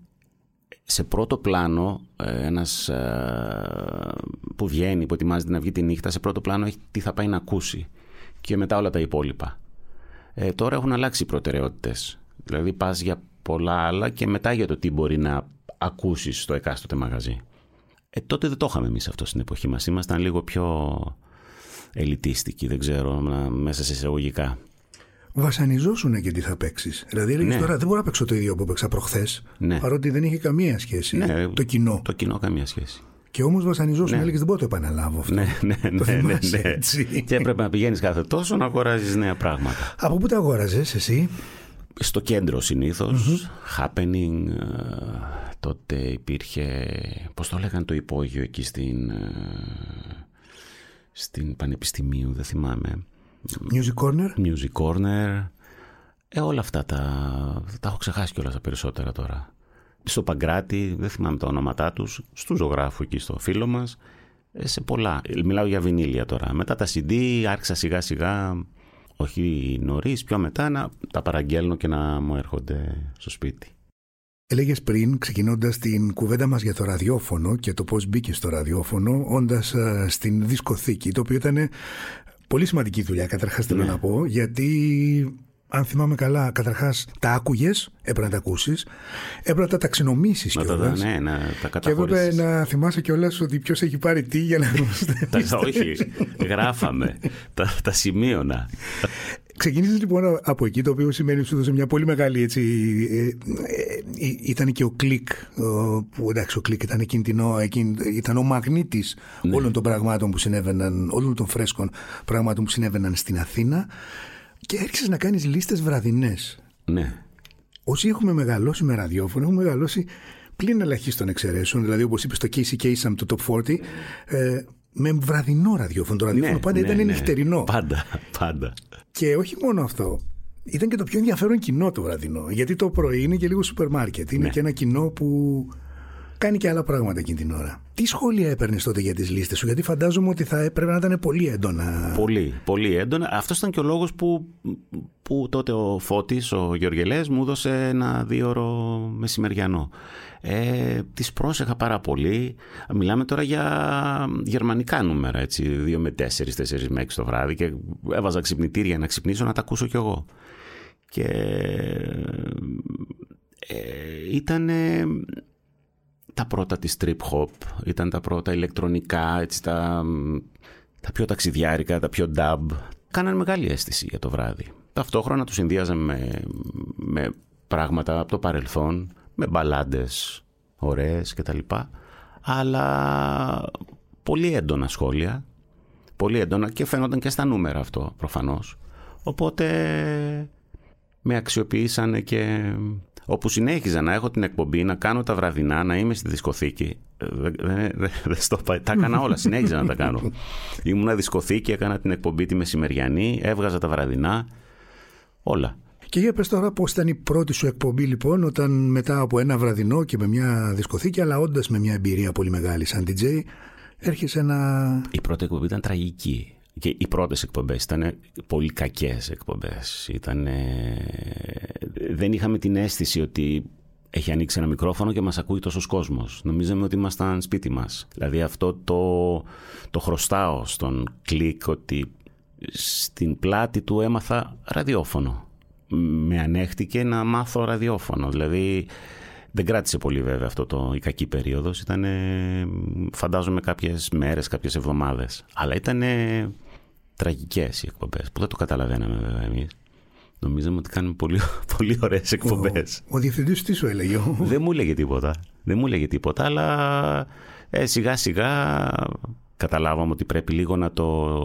σε πρώτο πλάνο ε, ένας ε, που βγαίνει, που ετοιμάζεται να βγει τη νύχτα, σε πρώτο πλάνο έχει τι θα πάει να ακούσει και μετά όλα τα υπόλοιπα. Ε, τώρα έχουν αλλάξει οι προτεραιότητες. Δηλαδή πας για πολλά άλλα και μετά για το τι μπορεί να ακούσεις στο εκάστοτε μαγαζί. Ε, τότε δεν το είχαμε εμείς αυτό στην εποχή μας. Ήμασταν λίγο πιο ελιτίστικη, δεν ξέρω, μέσα σε εισαγωγικά.
Βασανιζόσουν και τι θα παίξεις. Δηλαδή έλεγε ναι. τώρα δεν μπορώ να παίξω το ίδιο που παίξα προχθές.
Ναι.
Παρότι δεν είχε καμία σχέση.
Ναι,
το κοινό.
Το κοινό καμία σχέση.
Και όμως βασανιζόσουν, ναι. έλεγες δεν μπορώ να το επαναλάβω αυτό.
Ναι, ναι,
το
ναι, ναι, ναι.
Έτσι.
Και έπρεπε να πηγαίνεις κάθε τόσο να αγοράζεις νέα πράγματα.
Από πού τα αγόραζες εσύ,
Στο κέντρο συνήθως. Mm-hmm. Happening. Ε, τότε υπήρχε. Πώς το λέγανε το υπόγειο εκεί στην. Ε, στην Πανεπιστημίου, δεν θυμάμαι.
Music Corner;
Music Corner. Ε, όλα αυτά τα, τα έχω ξεχάσει κιόλας τα περισσότερα τώρα. Στο Παγκράτη, δεν θυμάμαι τα ονόματά τους, στου ζωγράφου εκεί στο φίλο μας, ε, σε πολλά. Μιλάω για βινίλια τώρα. Μετά τα CD άρχισα σιγά σιγά, όχι νωρίς, πιο μετά να τα παραγγέλνω και να μου έρχονται στο σπίτι.
Έλεγες πριν, ξεκινώντας την κουβέντα μας για το ραδιόφωνο και το πώς μπήκε στο ραδιόφωνο, όντας στην δισκοθήκη, το οποίο ήταν πολύ σημαντική δουλειά, καταρχάς θέλω ναι. να πω, γιατί αν θυμάμαι καλά, καταρχάς τα άκουγες, έπρεπε να τα ακούσεις, έπρεπε να τα ταξινομήσεις κιόλας.
Ναι, να τα
Και έπρεπε να θυμάσαι κιόλας ότι ποιος έχει πάρει τι για να
τα Όχι, γράφαμε. τα, τα σημείωνα.
Ξεκίνησε λοιπόν από εκεί, το οποίο σημαίνει ότι σου έδωσε μια πολύ μεγάλη έτσι. Ε, ε, ε, ήταν και ο κλικ, που εντάξει, ο κλικ ήταν εκείνη ήταν ο μαγνήτης ναι. όλων των πραγμάτων που συνέβαιναν, όλων των φρέσκων πραγμάτων που συνέβαιναν στην Αθήνα. Και άρχισες να κάνεις λίστες βραδινές.
Ναι.
Όσοι έχουμε μεγαλώσει με ραδιόφωνο, έχουμε μεγαλώσει πλην ελαχίστων εξαιρέσεων. Δηλαδή, όπως είπες στο Casey Kasem του Top 40, ε, με βραδινό ραδιόφωνο. Το ραδιόφωνο ναι, πάντα ναι, ήταν ναι. νυχτερινό.
Πάντα, πάντα.
Και όχι μόνο αυτό. Ήταν και το πιο ενδιαφέρον κοινό το βραδινό. Γιατί το πρωί είναι και λίγο σούπερ μάρκετ. Είναι ναι. και ένα κοινό που κάνει και άλλα πράγματα εκείνη την ώρα. Τι σχόλια έπαιρνες τότε για τις λίστες σου, Γιατί φαντάζομαι ότι θα έπρεπε να ήταν πολύ έντονα.
Πολύ, πολύ έντονα. Αυτός ήταν και ο λόγος που, που τότε ο Φώτης, ο Γεωργελές, μου έδωσε ένα δύο ώρο μεσημεριανό. Ε, τις πρόσεχα πάρα πολύ. Μιλάμε τώρα για γερμανικά νούμερα, έτσι, 2 με 4, 4 με 6 το βράδυ και έβαζα ξυπνητήρια να ξυπνήσω να τα ακούσω κι εγώ. Και ε, ήταν τα πρώτα της trip hop, ήταν τα πρώτα ηλεκτρονικά, έτσι, τα, τα πιο ταξιδιάρικα, τα πιο dub. Κάνανε μεγάλη αίσθηση για το βράδυ. Ταυτόχρονα τους συνδύαζαν με, με πράγματα από το παρελθόν, με μπαλάντες ωραίες κτλ. Αλλά πολύ έντονα σχόλια, πολύ έντονα και φαίνονταν και στα νούμερα αυτό προφανώς. Οπότε με αξιοποίησαν και όπου συνέχιζα να έχω την εκπομπή, να κάνω τα βραδινά, να είμαι στη δισκοθήκη. Δεν δε, στο Τα έκανα όλα, συνέχιζα να τα κάνω. Ήμουνα δισκοθήκη, έκανα την εκπομπή τη μεσημεριανή, έβγαζα τα βραδινά, όλα.
Και για πες τώρα πώς ήταν η πρώτη σου εκπομπή λοιπόν όταν μετά από ένα βραδινό και με μια δισκοθήκη αλλά όντας με μια εμπειρία πολύ μεγάλη σαν DJ έρχεσαι να...
Η πρώτη εκπομπή ήταν τραγική και οι πρώτες εκπομπές ήταν πολύ κακές εκπομπές. Ήτανε... Δεν είχαμε την αίσθηση ότι έχει ανοίξει ένα μικρόφωνο και μας ακούει τόσος κόσμος. Νομίζαμε ότι ήμασταν σπίτι μας. Δηλαδή αυτό το, το χρωστάω στον κλικ ότι στην πλάτη του έμαθα ραδιόφωνο. Με ανέχτηκε να μάθω ραδιόφωνο. Δηλαδή δεν κράτησε πολύ βέβαια αυτό το, η κακή περίοδος. Ήταν φαντάζομαι κάποιες μέρες, κάποιες εβδομάδες. Αλλά ήταν Τραγικές οι εκπομπές που δεν το καταλαβαίναμε βέβαια εμείς. Νομίζαμε ότι κάνουμε πολύ, πολύ ωραίες εκπομπές.
Ο, ο διευθυντής τι σου έλεγε.
Δεν μου έλεγε τίποτα. Δεν μου έλεγε τίποτα, αλλά ε, σιγά σιγά καταλάβαμε ότι πρέπει λίγο να το,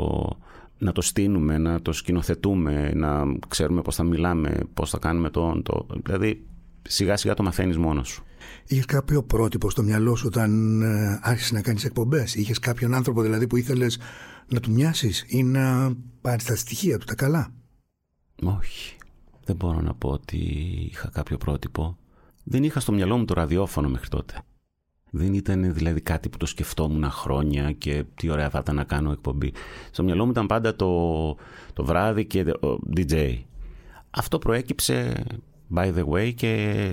να το στείνουμε, να το σκηνοθετούμε, να ξέρουμε πώς θα μιλάμε, πώς θα κάνουμε το... το δηλαδή σιγά σιγά το μαθαίνεις μόνος σου.
Είχες κάποιο πρότυπο στο μυαλό σου όταν ε, άρχισες να κάνεις εκπομπές; Είχες κάποιον άνθρωπο δηλαδή που ήθελες να του μοιάσεις ή να πάρεις τα στοιχεία του τα καλά;
Όχι. Δεν μπορώ να πω ότι είχα κάποιο πρότυπο. Δεν είχα στο μυαλό μου το ραδιόφωνο μέχρι τότε. Δεν ήταν δηλαδή κάτι που το σκεφτόμουν χρόνια και τι ωραία θα ήταν να κάνω εκπομπή. Στο μυαλό μου ήταν πάντα το, το βράδυ και το DJ. Αυτό προέκυψε by the way και,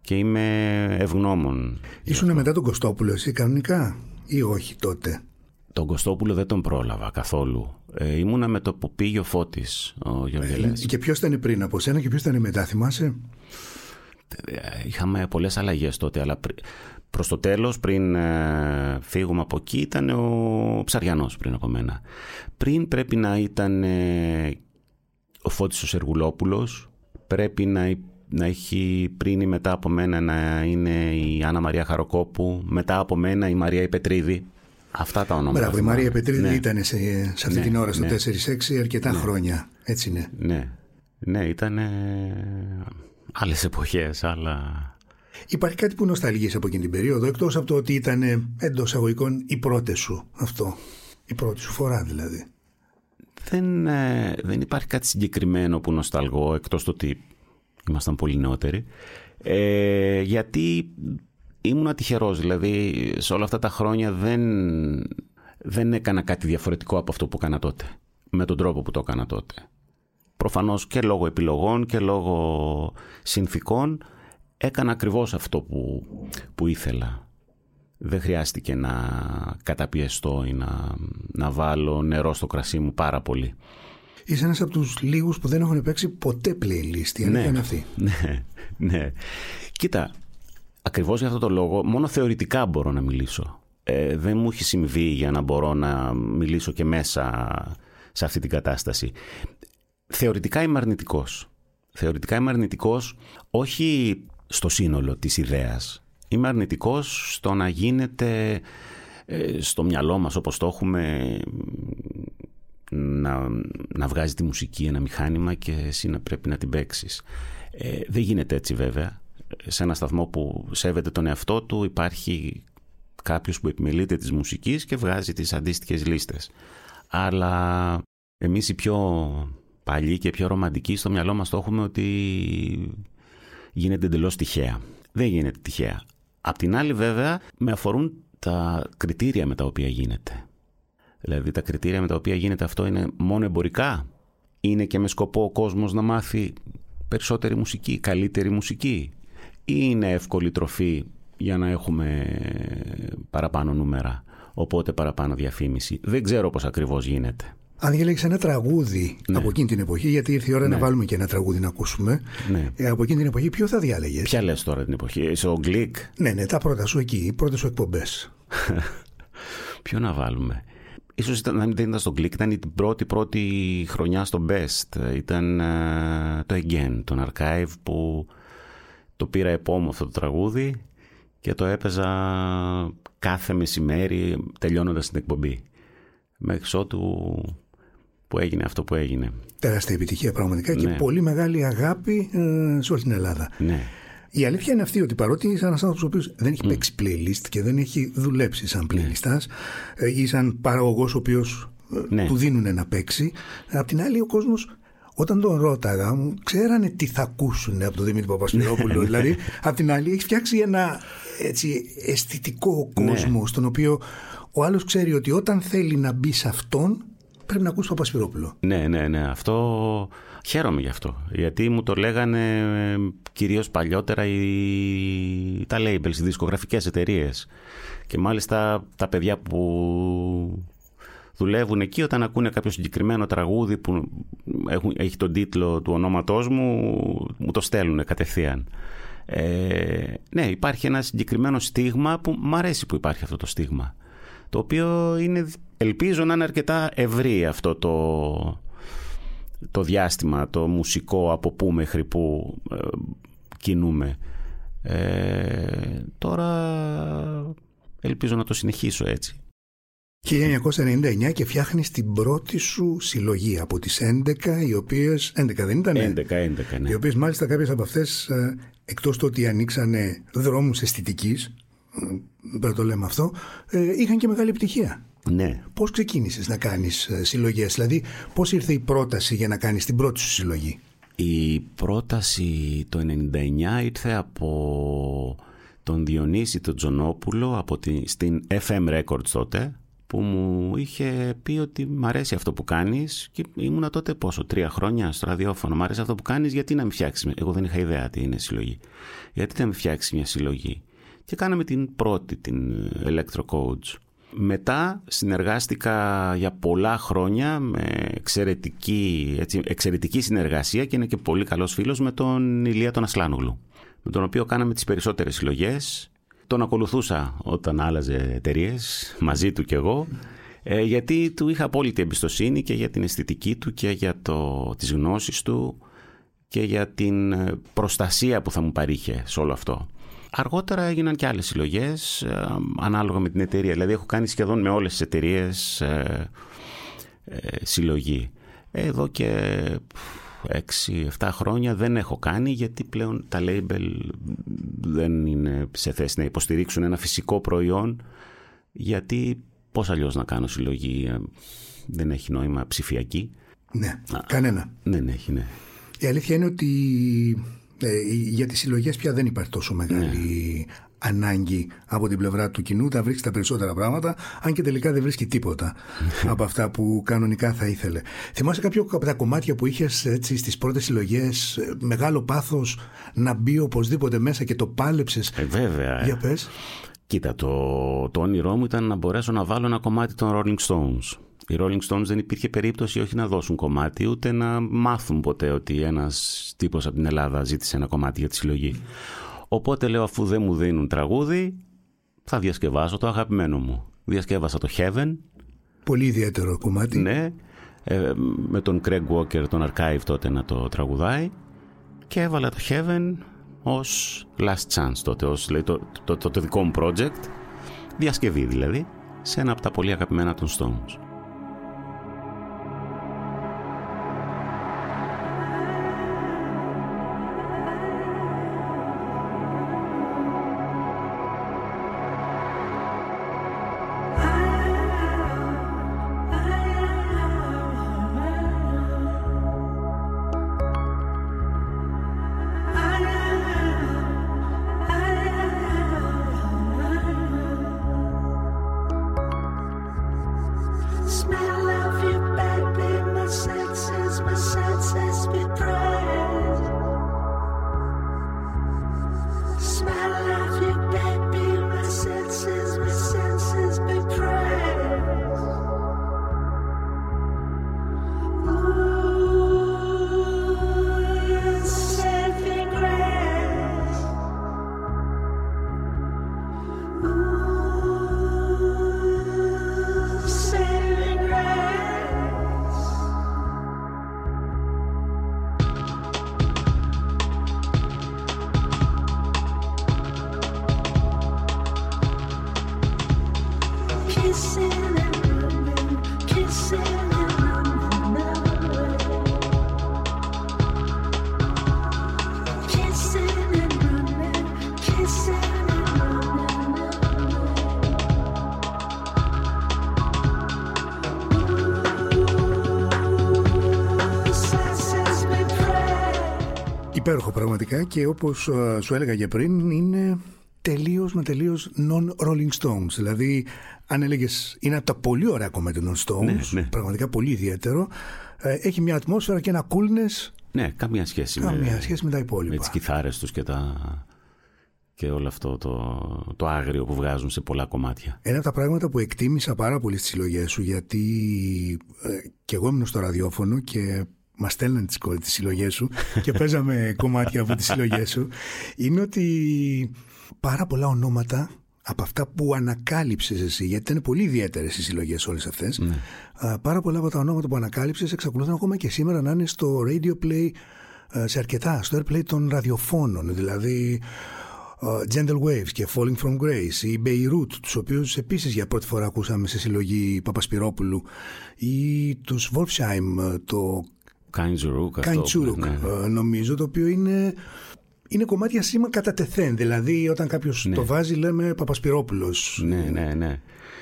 και είμαι ευγνώμων.
Ήσουν μετά τον Κωστόπουλο εσύ κανονικά ή όχι τότε;
Τον Κωστόπουλο δεν τον πρόλαβα καθόλου. Ε, ήμουνα με το που πήγε ο Φώτης, ο Γιώργελές.
Ε, και ποιος ήταν πριν από σένα και ποιος ήταν μετά, θυμάσαι;
Ε, είχαμε πολλές αλλαγές τότε, αλλά προς το τέλος, πριν ε, φύγουμε από εκεί, ήταν ο Ψαριανός πριν από μένα. Πριν πρέπει να ήταν ε, ο Φώτης ο Σεργουλόπουλος, πρέπει να, να έχει πριν ή μετά από μένα να είναι η Άννα Μαρία Χαροκόπου, μετά από μένα η Μαρία Υπετρίδη. Αυτά τα ονόματα.
Μπράβο, η Μαρία Πετρίδη ναι. ήταν σε, σε αυτή ναι, την ώρα στο ναι. 4-6 αρκετά ναι. χρόνια. Έτσι είναι.
Ναι, ναι ήταν άλλες εποχές, αλλά...
Υπάρχει κάτι που νοσταλγείς από εκείνη την περίοδο, εκτός από το ότι ήταν εντός αγωγικών οι πρώτε σου αυτό. Η πρώτη σου φορά δηλαδή.
Δεν, ε, δεν υπάρχει κάτι συγκεκριμένο που νοσταλγώ, εκτός το ότι ήμασταν πολύ νεότεροι. Ε, γιατί ήμουν τυχερός. Δηλαδή, σε όλα αυτά τα χρόνια δεν, δεν έκανα κάτι διαφορετικό από αυτό που έκανα τότε. Με τον τρόπο που το έκανα τότε. Προφανώς και λόγω επιλογών και λόγω συνθήκων έκανα ακριβώς αυτό που, που ήθελα. Δεν χρειάστηκε να καταπιεστώ ή να, να βάλω νερό στο κρασί μου πάρα πολύ.
Είσαι ένας από τους λίγους που δεν έχουν παίξει ποτέ playlist. Η ναι, αυτή.
Ναι, ναι. Κοίτα, ακριβώς για αυτό το λόγο μόνο θεωρητικά μπορώ να μιλήσω. Ε, δεν μου έχει συμβεί για να μπορώ να μιλήσω και μέσα σε αυτή την κατάσταση. Θεωρητικά είμαι αρνητικός. Θεωρητικά είμαι αρνητικός όχι στο σύνολο της ιδέας. Είμαι αρνητικός στο να γίνεται ε, στο μυαλό μας όπως το έχουμε να, να βγάζει τη μουσική ένα μηχάνημα και εσύ να πρέπει να την παίξεις. Ε, δεν γίνεται έτσι βέβαια σε ένα σταθμό που σέβεται τον εαυτό του υπάρχει κάποιος που επιμελείται της μουσικής και βγάζει τις αντίστοιχες λίστες. Αλλά εμείς οι πιο παλιοί και πιο ρομαντικοί στο μυαλό μας το έχουμε ότι γίνεται εντελώς τυχαία. Δεν γίνεται τυχαία. Απ' την άλλη βέβαια με αφορούν τα κριτήρια με τα οποία γίνεται. Δηλαδή τα κριτήρια με τα οποία γίνεται αυτό είναι μόνο εμπορικά; Είναι και με σκοπό ο κόσμος να μάθει περισσότερη μουσική, καλύτερη μουσική; Ή είναι εύκολη τροφή για να έχουμε παραπάνω νούμερα, οπότε παραπάνω διαφήμιση. Δεν ξέρω πώς ακριβώς γίνεται.
Αν διαλέξει ένα τραγούδι ναι. από εκείνη την εποχή, γιατί ήρθε η ώρα ναι. να βάλουμε και ένα τραγούδι να ακούσουμε.
Ναι.
Ε, από εκείνη την εποχή, ποιο θα διάλεγες;
Ποια λες τώρα την εποχή, είσαι ο Γκλικ;
Ναι, ναι, τα πρώτα σου εκεί, οι πρώτες σου εκπομπές.
ποιο να βάλουμε. Ίσως ήταν, δεν ήταν στο Γκλικ, ήταν η πρώτη πρώτη χρονιά στο Best. Ήταν uh, το Again, τον Archive που το πήρα επόμο αυτό το τραγούδι και το έπαιζα κάθε μεσημέρι τελειώνοντας την εκπομπή. Μέχρι ότου που έγινε αυτό που έγινε.
Τεράστια επιτυχία πραγματικά και ναι. πολύ μεγάλη αγάπη ε, σε όλη την Ελλάδα.
Ναι.
Η αλήθεια είναι αυτή ότι παρότι είσαι ένας άνθρωπος ο οποίος δεν έχει mm. παίξει playlist και δεν έχει δουλέψει σαν ναι. playlist ε, ή σαν παραγωγός ο οποίος ε, ναι. του δίνουν να παίξει, απ' την άλλη ο κόσμος όταν τον ρώταγα, μου ξέρανε τι θα ακούσουν από τον Δημήτρη Παπασπυρόπουλο. Ναι. δηλαδή, απ' την άλλη, έχει φτιάξει ένα έτσι, αισθητικό κόσμο, στον οποίο ο άλλος ξέρει ότι όταν θέλει να μπει σε αυτόν, πρέπει να ακούσει Παπασπυρόπουλο.
Ναι, ναι, ναι. Αυτό χαίρομαι γι' αυτό. Γιατί μου το λέγανε ε, κυρίως παλιότερα οι... τα labels, οι δισκογραφικές εταιρείες. Και μάλιστα τα παιδιά που δουλεύουν εκεί όταν ακούνε κάποιο συγκεκριμένο τραγούδι που έχουν, έχει τον τίτλο του ονόματός μου μου το στέλνουν κατευθείαν. Ε, ναι, υπάρχει ένα συγκεκριμένο στίγμα που μου αρέσει που υπάρχει αυτό το στίγμα. Το οποίο είναι, ελπίζω να είναι αρκετά ευρύ αυτό το, το διάστημα, το μουσικό από πού μέχρι πού ε, κινούμε. Ε, τώρα ελπίζω να το συνεχίσω έτσι.
1999 και φτιάχνεις την πρώτη σου συλλογή από τις 11 οι οποίες 11 δεν ήταν
11, 11 ναι.
οι οποίες μάλιστα κάποιες από αυτές ε, εκτός το ότι ανοίξανε δρόμους αισθητικής πρέπει το λέμε αυτό ε, είχαν και μεγάλη επιτυχία
ναι.
Πώς ξεκίνησες να κάνεις ε, συλλογές; Δηλαδή πώς ήρθε η πρόταση για να κάνεις την πρώτη σου συλλογή;
Η πρόταση το 99 ήρθε από τον Διονύση τον Τζονόπουλο από την, στην FM Records τότε που μου είχε πει ότι μ' αρέσει αυτό που κάνεις και ήμουνα τότε πόσο, τρία χρόνια στο ραδιόφωνο. Μ' αρέσει αυτό που κάνεις, γιατί να μην φτιάξεις. Εγώ δεν είχα ιδέα τι είναι συλλογή. Γιατί να μην φτιάξεις μια συλλογή; Και κάναμε την πρώτη, την Electro Codes. Μετά συνεργάστηκα για πολλά χρόνια με εξαιρετική, έτσι, εξαιρετική συνεργασία και είναι και πολύ καλός φίλος με τον Ηλία τον Ασλάνογλου με τον οποίο κάναμε τις περισσότερες συλλογές τον ακολουθούσα όταν άλλαζε εταιρείες, μαζί του κι εγώ, ε, γιατί του είχα απόλυτη εμπιστοσύνη και για την αισθητική του και για το, τις γνώσεις του και για την ε, προστασία που θα μου παρήχε σε όλο αυτό. Αργότερα έγιναν και άλλες συλλογές ε, ανάλογα με την εταιρεία. Δηλαδή έχω κάνει σχεδόν με όλες τις εταιρείες συλλογή. Εδώ και 6-7 χρόνια δεν έχω κάνει γιατί πλέον τα label δεν είναι σε θέση να υποστηρίξουν ένα φυσικό προϊόν γιατί πώς αλλιώς να κάνω συλλογή ε, δεν έχει νόημα ψηφιακή.
Ναι, κανένα.
Δεν έχει, ναι.
Η αλήθεια είναι ότι ε, για τις συλλογές πια δεν υπάρχει τόσο μεγάλη ναι ανάγκη από την πλευρά του κοινού, θα βρίσκει τα περισσότερα πράγματα, αν και τελικά δεν βρίσκει τίποτα από αυτά που κανονικά θα ήθελε. Θυμάσαι κάποιο από τα κομμάτια που είχες στις πρώτες συλλογές, μεγάλο πάθος να μπει οπωσδήποτε μέσα και το πάλεψες;
Ε, βέβαια.
Για πες.
Κοίτα, το, το όνειρό μου ήταν να μπορέσω να βάλω ένα κομμάτι των Rolling Stones. Οι Rolling Stones δεν υπήρχε περίπτωση όχι να δώσουν κομμάτι, ούτε να μάθουν ποτέ ότι ένας τύπος από την Ελλάδα ζήτησε ένα κομμάτι για τη συλλογή. Οπότε λέω αφού δεν μου δίνουν τραγούδι θα διασκευάσω το αγαπημένο μου. Διασκεύασα το Heaven.
Πολύ ιδιαίτερο κομμάτι.
Ναι, ε, με τον Craig Walker, τον Archive τότε να το τραγουδάει και έβαλα το Heaven ως last chance τότε, ως λέει, το, το, το, το δικό μου project, διασκευή δηλαδή, σε ένα από τα πολύ αγαπημένα των Stones.
Πραγματικά και όπως ε, σου έλεγα και πριν είναι τελείως με τελείως non-Rolling Stones. Δηλαδή αν έλεγες είναι από τα πολύ ωραία κομμάτια των Stones, ναι, ναι. πραγματικά πολύ ιδιαίτερο, ε, έχει μια ατμόσφαιρα και ένα coolness.
Ναι, καμία σχέση,
καμία
με,
σχέση με τα υπόλοιπα.
Με τις κιθάρες τους και τα και όλο αυτό το, το άγριο που βγάζουν σε πολλά κομμάτια.
Ένα από τα πράγματα που εκτίμησα πάρα πολύ στις συλλογές σου γιατί ε, και εγώ ήμουν στο ραδιόφωνο και μας στέλναν τις, τις συλλογές σου και παίζαμε κομμάτια από τις συλλογές σου είναι ότι πάρα πολλά ονόματα από αυτά που ανακάλυψες εσύ, γιατί ήταν πολύ ιδιαίτερες οι συλλογές όλες αυτές. Ναι. Πάρα πολλά από τα ονόματα που ανακάλυψες εξακολουθούν ακόμα και σήμερα να είναι στο radio play ε, σε αρκετά, στο airplay των ραδιοφώνων. Δηλαδή Gentle Waves και Falling from Grace ή Beirut, τους οποίους επίσης για πρώτη φορά ακούσαμε σε συλλογή Παπασπυρόπουλου ή τους Wolfsheim, το
Kainzuruk,
ναι. νομίζω, το οποίο είναι είναι κομμάτια σήμα κατά τεθέν. Δηλαδή, όταν κάποιος ναι. το βάζει, λέμε Παπασπυρόπουλος.
Ναι, ναι, ναι.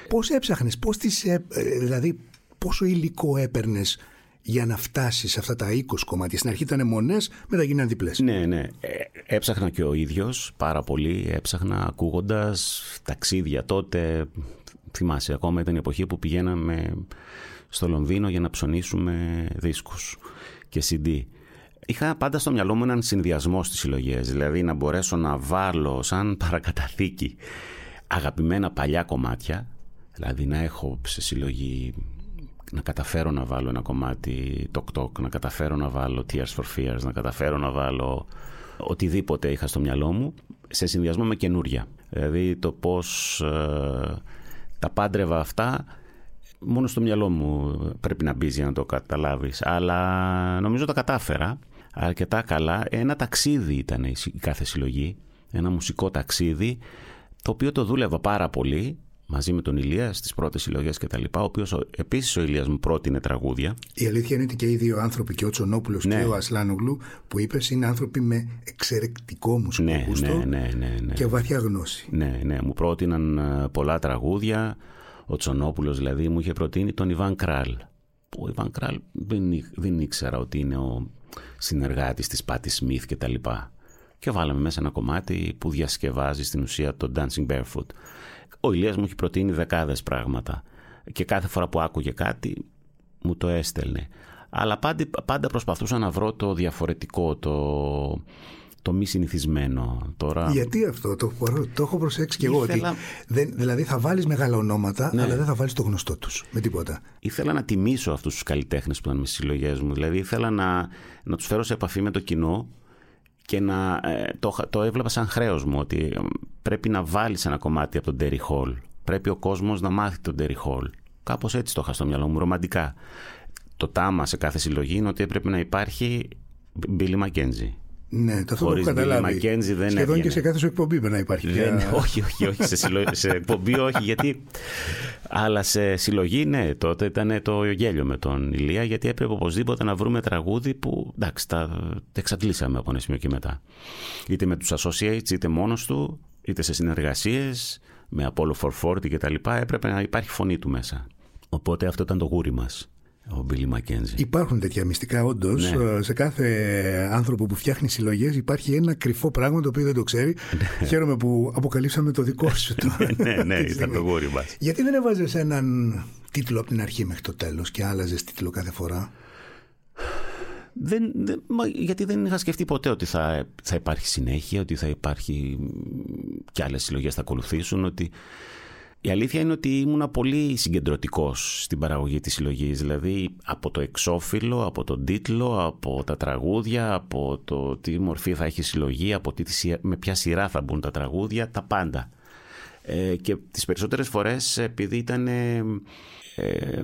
Πώς έψαχνες, πώς τις, ε, δηλαδή, πόσο υλικό έπαιρνες για να φτάσεις σε αυτά τα 20 κομμάτια; Στην αρχή ήταν μονές, μετά γίνανε διπλές.
Ναι, ναι. Ε, έψαχνα και ο ίδιος πάρα πολύ. Έψαχνα ακούγοντας ταξίδια τότε. Θυμάσαι, ακόμα ήταν η εποχή που πηγαίναμε στο Λονδίνο για να ψωνίσουμε δίσκους και CD. Είχα πάντα στο μυαλό μου έναν συνδυασμό στις συλλογές, δηλαδή να μπορέσω να βάλω σαν παρακαταθήκη αγαπημένα παλιά κομμάτια, δηλαδή να έχω σε συλλογή να καταφέρω να βάλω ένα κομμάτι Tok Tok, να καταφέρω να βάλω Tears for Fears, να καταφέρω να βάλω οτιδήποτε είχα στο μυαλό μου σε συνδυασμό με καινούρια. Δηλαδή το πώς ε, τα πάντρευα αυτά μόνο στο μυαλό μου πρέπει να μπει για να το καταλάβεις. Αλλά νομίζω τα κατάφερα αρκετά καλά. Ένα ταξίδι ήταν η κάθε συλλογή, ένα μουσικό ταξίδι, το οποίο το δούλευα πάρα πολύ μαζί με τον Ηλία στις πρώτες συλλογές κτλ. Ο οποίος επίσης ο Ηλίας μου πρότεινε τραγούδια.
Η αλήθεια είναι ότι και οι δύο άνθρωποι, και ο Τσονόπουλος ναι. και ο Ασλάνογλου, που είπες, είναι άνθρωποι με εξαιρετικό μουσικό
ναι,
γούστο
ναι, ναι, ναι, ναι,
και βαθιά γνώση.
Ναι, ναι, μου πρότειναν ε, πολλά τραγούδια. Ο Τσονόπουλος δηλαδή μου είχε προτείνει τον Ιβάν Κράλ. Ο Ιβάν Κράλ δεν, δεν ήξερα ότι είναι ο συνεργάτης της Πάτη Σμιθ και τα λοιπά. Και βάλαμε μέσα ένα κομμάτι που διασκευάζει στην ουσία το Dancing Barefoot. Ο Ηλίας μου έχει προτείνει δεκάδες πράγματα και κάθε φορά που άκουγε κάτι μου το έστελνε. Αλλά πάντα, πάντα προσπαθούσα να βρω το διαφορετικό, το, το μη συνηθισμένο. Τώρα...
Γιατί αυτό, το, το έχω προσέξει και εγώ. Ότι δεν, δηλαδή θα βάλεις μεγάλα ονόματα, ναι. αλλά δεν θα βάλεις το γνωστό τους. Με τίποτα.
Ήθελα να τιμήσω αυτούς τους καλλιτέχνες που ήταν με στις συλλογές μου. Δηλαδή ήθελα να, να τους φέρω σε επαφή με το κοινό και να, ε, το, το έβλεπα σαν χρέος μου ότι ε, πρέπει να βάλεις ένα κομμάτι από τον Terry Hall. Πρέπει ο κόσμος να μάθει τον Terry Hall. Κάπως έτσι το είχα στο μυαλό μου, ρομαντικά. Το τάμα σε κάθε συλλογή είναι ότι έπρεπε να υπάρχει Billy McKenzie.
Ναι, το αυτό που έχω καταλάβει.
δεν
Σχεδόν και σε κάθε σου εκπομπή πρέπει να υπάρχει.
Δεν, όχι, όχι, όχι. Σε, συλλο... σε εκπομπή όχι, γιατί. Αλλά σε συλλογή, ναι, τότε ήταν το γέλιο με τον Ηλία, γιατί έπρεπε οπωσδήποτε να βρούμε τραγούδι που εντάξει, τα, εξαντλήσαμε από ένα σημείο και μετά. Είτε με τους associates, είτε μόνος του, είτε σε συνεργασίες με Apollo 440 κτλ. Έπρεπε να υπάρχει φωνή του μέσα. Οπότε αυτό ήταν το γούρι μας. Ο Μπίλι Μακένζι.
Υπάρχουν τέτοια μυστικά, όντως. Ναι. Ε, σε κάθε άνθρωπο που φτιάχνει συλλογές υπάρχει ένα κρυφό πράγμα το οποίο δεν το ξέρει. Ναι. Χαίρομαι που αποκαλύψαμε το δικό σου. Το...
ναι, ναι, ήταν το γούρι μας.
Γιατί δεν έβαζες έναν τίτλο από την αρχή μέχρι το τέλος και άλλαζες τίτλο κάθε φορά;
Δεν, δεν, γιατί δεν είχα σκεφτεί ποτέ ότι θα, θα υπάρχει συνέχεια, ότι θα υπάρχει και άλλες συλλογές θα ακολουθήσουν, ότι η αλήθεια είναι ότι ήμουνα πολύ συγκεντρωτικός στην παραγωγή της συλλογής. Δηλαδή από το εξώφυλλο, από τον τίτλο, από τα τραγούδια, από το τι μορφή θα έχει η συλλογή, από τι, με ποια σειρά θα μπουν τα τραγούδια, τα πάντα. Ε, και τις περισσότερες φορές επειδή ήταν ε,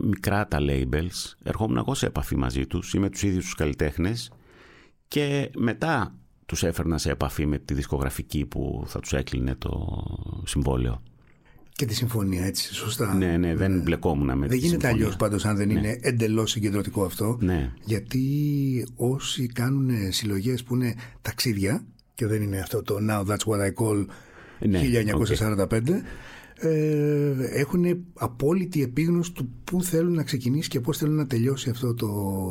μικρά τα labels, ερχόμουν εγώ σε επαφή μαζί τους ή με τους ίδιους τους καλλιτέχνες και μετά τους έφερνα σε επαφή με τη δισκογραφική που θα τους έκλεινε το συμβόλαιο
και τη συμφωνία, έτσι, σωστά.
Ναι, ναι, δεν ναι. μπλεκόμουν με
Δεν
γίνεται
αλλιώς πάντως, αν δεν ναι. είναι εντελώς συγκεντρωτικό αυτό.
Ναι.
Γιατί όσοι κάνουν συλλογές που είναι ταξίδια, και δεν είναι αυτό το Now That's What I Call ναι, 1945, ε, έχουν απόλυτη επίγνωση του πού θέλουν να ξεκινήσει και πώς θέλουν να τελειώσει αυτό το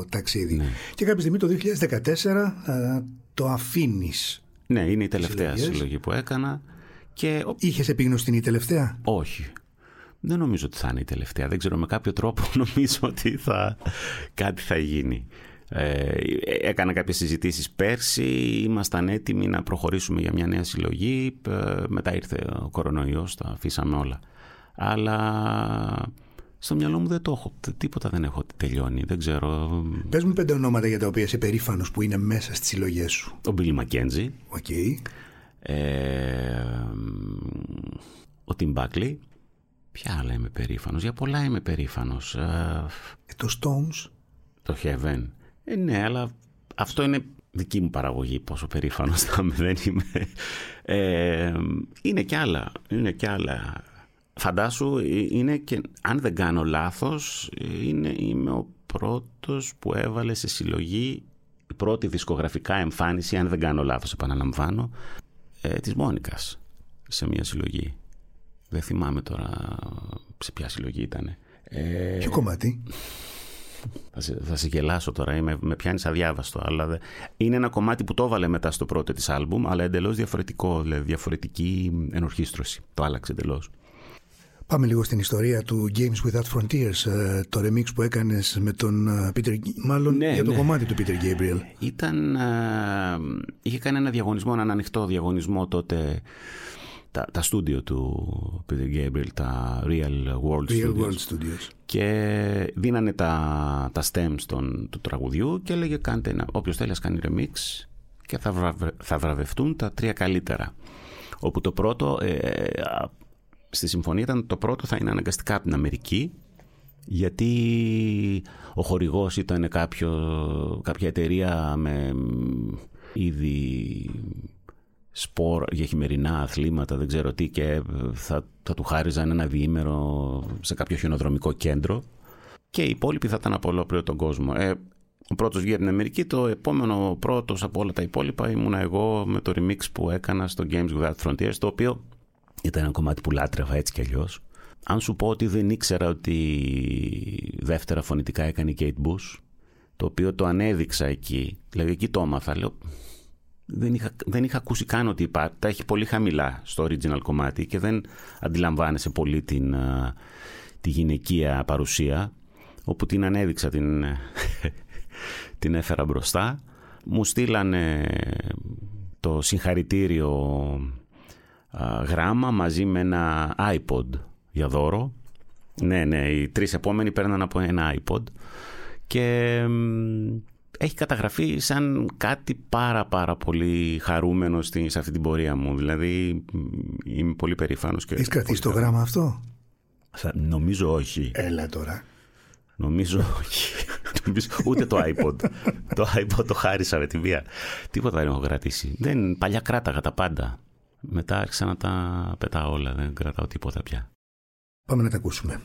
ταξίδι. Ναι. Και κάποια στιγμή το 2014 το αφήνεις.
Ναι, είναι η τελευταία συλλογή που έκανα. Και...
Είχες επίγνωση την η τελευταία;
Όχι. Δεν νομίζω ότι θα είναι η τελευταία. Δεν ξέρω με κάποιο τρόπο νομίζω ότι θα... κάτι θα γίνει. Ε, έκανα κάποιες συζητήσεις πέρσι, ήμασταν έτοιμοι να προχωρήσουμε για μια νέα συλλογή, ε, μετά ήρθε ο κορονοϊός, τα αφήσαμε όλα. Αλλά στο μυαλό μου δεν το έχω, τίποτα δεν έχω τελειώνει, δεν ξέρω.
Πες μου πέντε ονόματα για τα οποία είσαι περήφανος που είναι μέσα στις συλλογές σου.
Ο Μπίλι Μακέντζι.
Okay.
Ε, ο Τιμ Μπάκλι. Ποια άλλα είμαι περήφανος, για πολλά είμαι περήφανος. Ε,
το Stones.
Το Heaven. Ε, ναι, αλλά αυτό είναι δική μου παραγωγή, πόσο περήφανος θα είμαι, δεν είμαι. Ε, είναι κι άλλα, είναι κι άλλα. Φαντάσου, ε, είναι και, αν δεν κάνω λάθος, είναι, είμαι ο πρώτος που έβαλε σε συλλογή η πρώτη δισκογραφικά εμφάνιση, αν δεν κάνω λάθος επαναλαμβάνω, ε, της Μόνικας σε μια συλλογή. Δεν θυμάμαι τώρα σε ποια συλλογή ήταν.
Ε, Ποιο κομμάτι;
Θα σε, θα σε γελάσω τώρα, είμαι, με πιάνεις αδιάβαστο. Αλλά είναι ένα κομμάτι που το έβαλε μετά στο πρώτο της άλμπουμ, αλλά εντελώς διαφορετικό, δηλαδή διαφορετική ενορχίστρωση. Το άλλαξε εντελώς.
Πάμε λίγο στην ιστορία του Games Without Frontiers, ε, το remix που έκανες με τον ε, Peter, μάλλον ναι, για το ναι. κομμάτι του Peter Gabriel.
Ήταν, ε, είχε κάνει ένα διαγωνισμό, έναν ανοιχτό διαγωνισμό τότε τα, τα στούντιο του Peter Gabriel, τα Real World,
Real Studios. World Studios.
Και δίνανε τα, τα stems των, του τραγουδιού και έλεγε κάντε ένα, όποιος θέλει να κάνει remix και θα, βραβε, θα βραβευτούν τα τρία καλύτερα. Όπου το πρώτο, ε, στη συμφωνία ήταν το πρώτο θα είναι αναγκαστικά από την Αμερική γιατί ο χορηγός ήταν κάποιο, κάποια εταιρεία με ήδη σπορ για χειμερινά αθλήματα, δεν ξέρω τι, και θα, θα του χάριζαν ένα διήμερο σε κάποιο χιονοδρομικό κέντρο και οι υπόλοιποι θα ήταν από ολόκληρο τον κόσμο. Ε, ο πρώτος βγήκε από την Αμερική, το επόμενο πρώτος από όλα τα υπόλοιπα ήμουν εγώ με το remix που έκανα στο Games Without Frontiers, το οποίο ήταν ένα κομμάτι που λάτρευα έτσι κι αλλιώς. Αν σου πω ότι δεν ήξερα ότι δεύτερα φωνητικά έκανε η Kate Bush, το οποίο το ανέδειξα εκεί, δηλαδή εκεί το έμαθα, λέω δεν είχα, δεν είχα ακούσει καν ότι υπάρχει. Τα έχει πολύ χαμηλά στο original κομμάτι και δεν αντιλαμβάνεσαι πολύ την, τη γυναικεία παρουσία όπου την ανέδειξα, την, την έφερα μπροστά. Μου στείλανε το συγχαρητήριο γράμμα μαζί με ένα iPod για δώρο. Ναι, ναι, οι τρεις επόμενοι παίρναν από ένα iPod και έχει καταγραφεί σαν κάτι πάρα πάρα πολύ χαρούμενο στη, σε αυτή την πορεία μου. Δηλαδή είμαι πολύ περήφανος. Και
Έχεις κρατήσει το γράμμα αυτό;
νομίζω όχι.
Έλα τώρα.
Νομίζω όχι. Ούτε το iPod. το iPod το χάρισα με τη βία. Τίποτα δεν έχω κρατήσει. Δεν, παλιά κράταγα τα πάντα. Μετά άρχισα να τα πετάω όλα. Δεν κρατάω τίποτα πια.
Πάμε να τα ακούσουμε.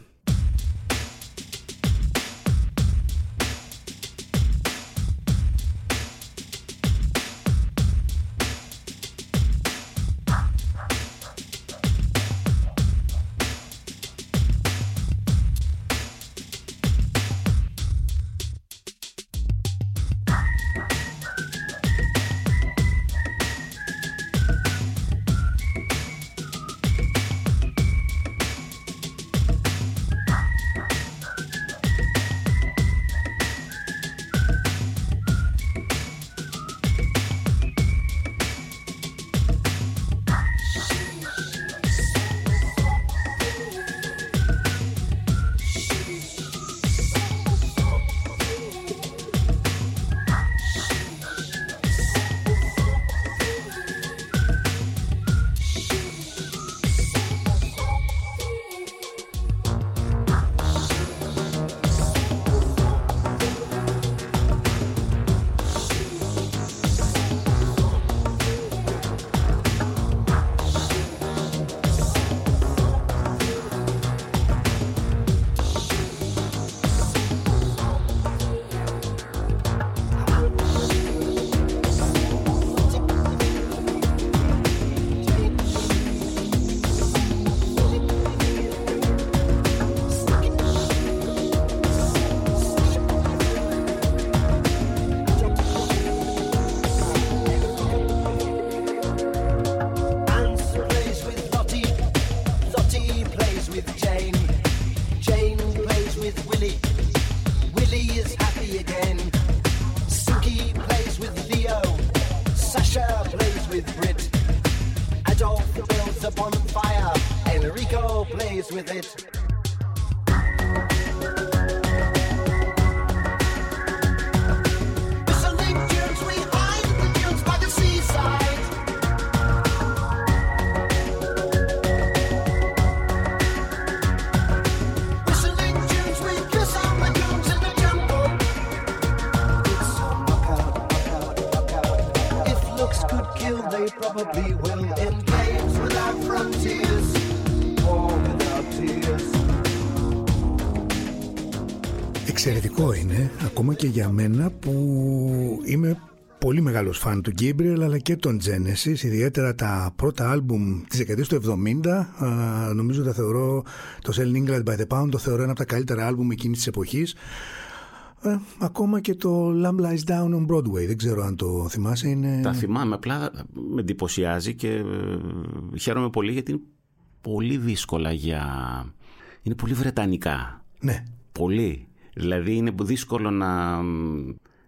Probably will. In games without frontiers, war without tears.
Εξαιρετικό είναι, ακόμα και για μένα που είμαι πολύ μεγάλος φαν του Gabriel αλλά και των Genesis, ιδιαίτερα τα πρώτα άλμπουμ της δεκαετίας του 70, α, νομίζω τα θεωρώ, το Selling England by the Pound το θεωρώ ένα από τα καλύτερα άλμπουμ εκείνης της εποχής. Ε, ακόμα και το Lamb Lies Down on Broadway, δεν ξέρω αν το θυμάσαι. Είναι...
Τα θυμάμαι, απλά με εντυπωσιάζει και ε, χαίρομαι πολύ γιατί είναι πολύ δύσκολα για... Είναι πολύ βρετανικά.
Ναι,
Πολύ. Δηλαδή είναι δύσκολο να,